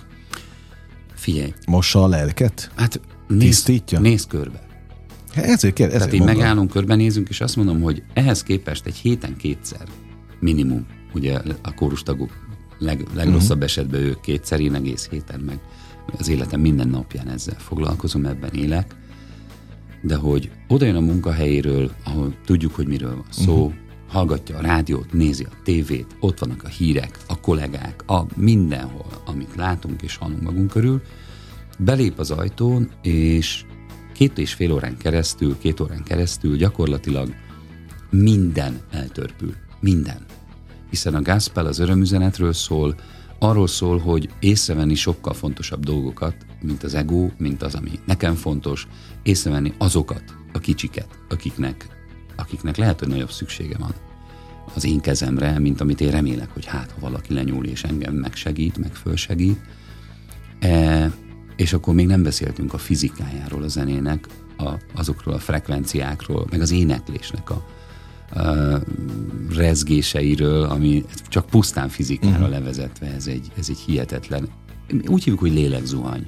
Figyelj. Mossa a lelket? Hát nézd, nézd körbe. Ezért kell, ezért Tehát így mondom. megállunk, körbenézünk, és azt mondom, hogy ehhez képest egy héten kétszer minimum, ugye a kórustagok leg, legrosszabb uh-huh. esetben ők kétszer, én egész héten meg az életem minden napján ezzel foglalkozom, ebben élek, de hogy oda jön a munkahelyéről, ahol tudjuk, hogy miről van szó, uh-huh. Hallgatja a rádiót, nézi a tévét, ott vannak a hírek, a kollégák, a mindenhol, amit látunk és hallunk magunk körül, belép az ajtón, és két és fél órán keresztül, két órán keresztül gyakorlatilag minden eltörpül. Minden. Hiszen a Gospel az örömüzenetről szól, arról szól, hogy észrevenni sokkal fontosabb dolgokat, mint az ego, mint az, ami nekem fontos, észrevenni azokat, a kicsiket, akiknek, akiknek lehet, hogy nagyobb szüksége van az én kezemre, mint amit én remélek, hogy hát, ha valaki lenyúl és engem megsegít, meg fölsegít. E, és akkor még nem beszéltünk a fizikájáról a zenének, a, azokról a frekvenciákról, meg az éneklésnek a, a rezgéseiről, ami csak pusztán fizikára uh-huh. levezetve, ez egy, ez egy hihetetlen, úgy hívjuk, hogy lélegzuhany.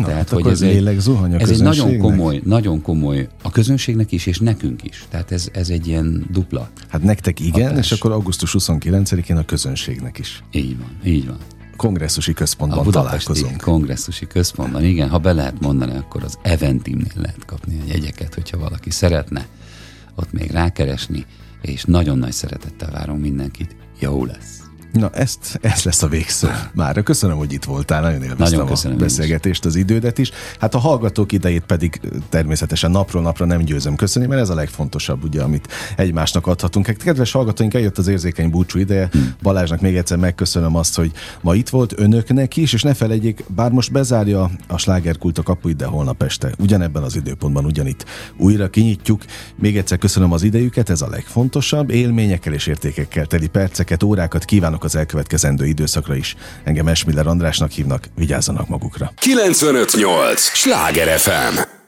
Na, Tehát, akkor ez lélegzuhany a ez egy nagyon komoly, nagyon komoly a közönségnek is, és nekünk is. Tehát ez, ez egy ilyen dupla. Hát nektek igen, Hatás. és akkor augusztus 29-én a közönségnek is. Így van, így van. Kongresszusi A központban Budapesti találkozunk. kongresszusi központban, igen, ha be lehet mondani, akkor az Eventimnél lehet kapni a jegyeket, hogyha valaki szeretne ott még rákeresni, és nagyon nagy szeretettel várom mindenkit. Jó lesz. Na, ezt, ez lesz a végszó. Már köszönöm, hogy itt voltál, nagyon élveztem Nagyon a beszélgetést, az idődet is. Hát a hallgatók idejét pedig természetesen napról napra nem győzöm köszönni, mert ez a legfontosabb, ugye, amit egymásnak adhatunk. Hát, kedves hallgatóink, eljött az érzékeny búcsú ideje. Balázsnak még egyszer megköszönöm azt, hogy ma itt volt önöknek is, és ne felejtjék, bár most bezárja a slágerkult a kapuit, de holnap este ugyanebben az időpontban ugyanitt újra kinyitjuk. Még egyszer köszönöm az idejüket, ez a legfontosabb. Élményekkel és értékekkel teli perceket, órákat kívánok az elkövetkezendő időszakra is. Engem Esmiller Andrásnak hívnak, vigyázzanak magukra. 958! Sláger FM!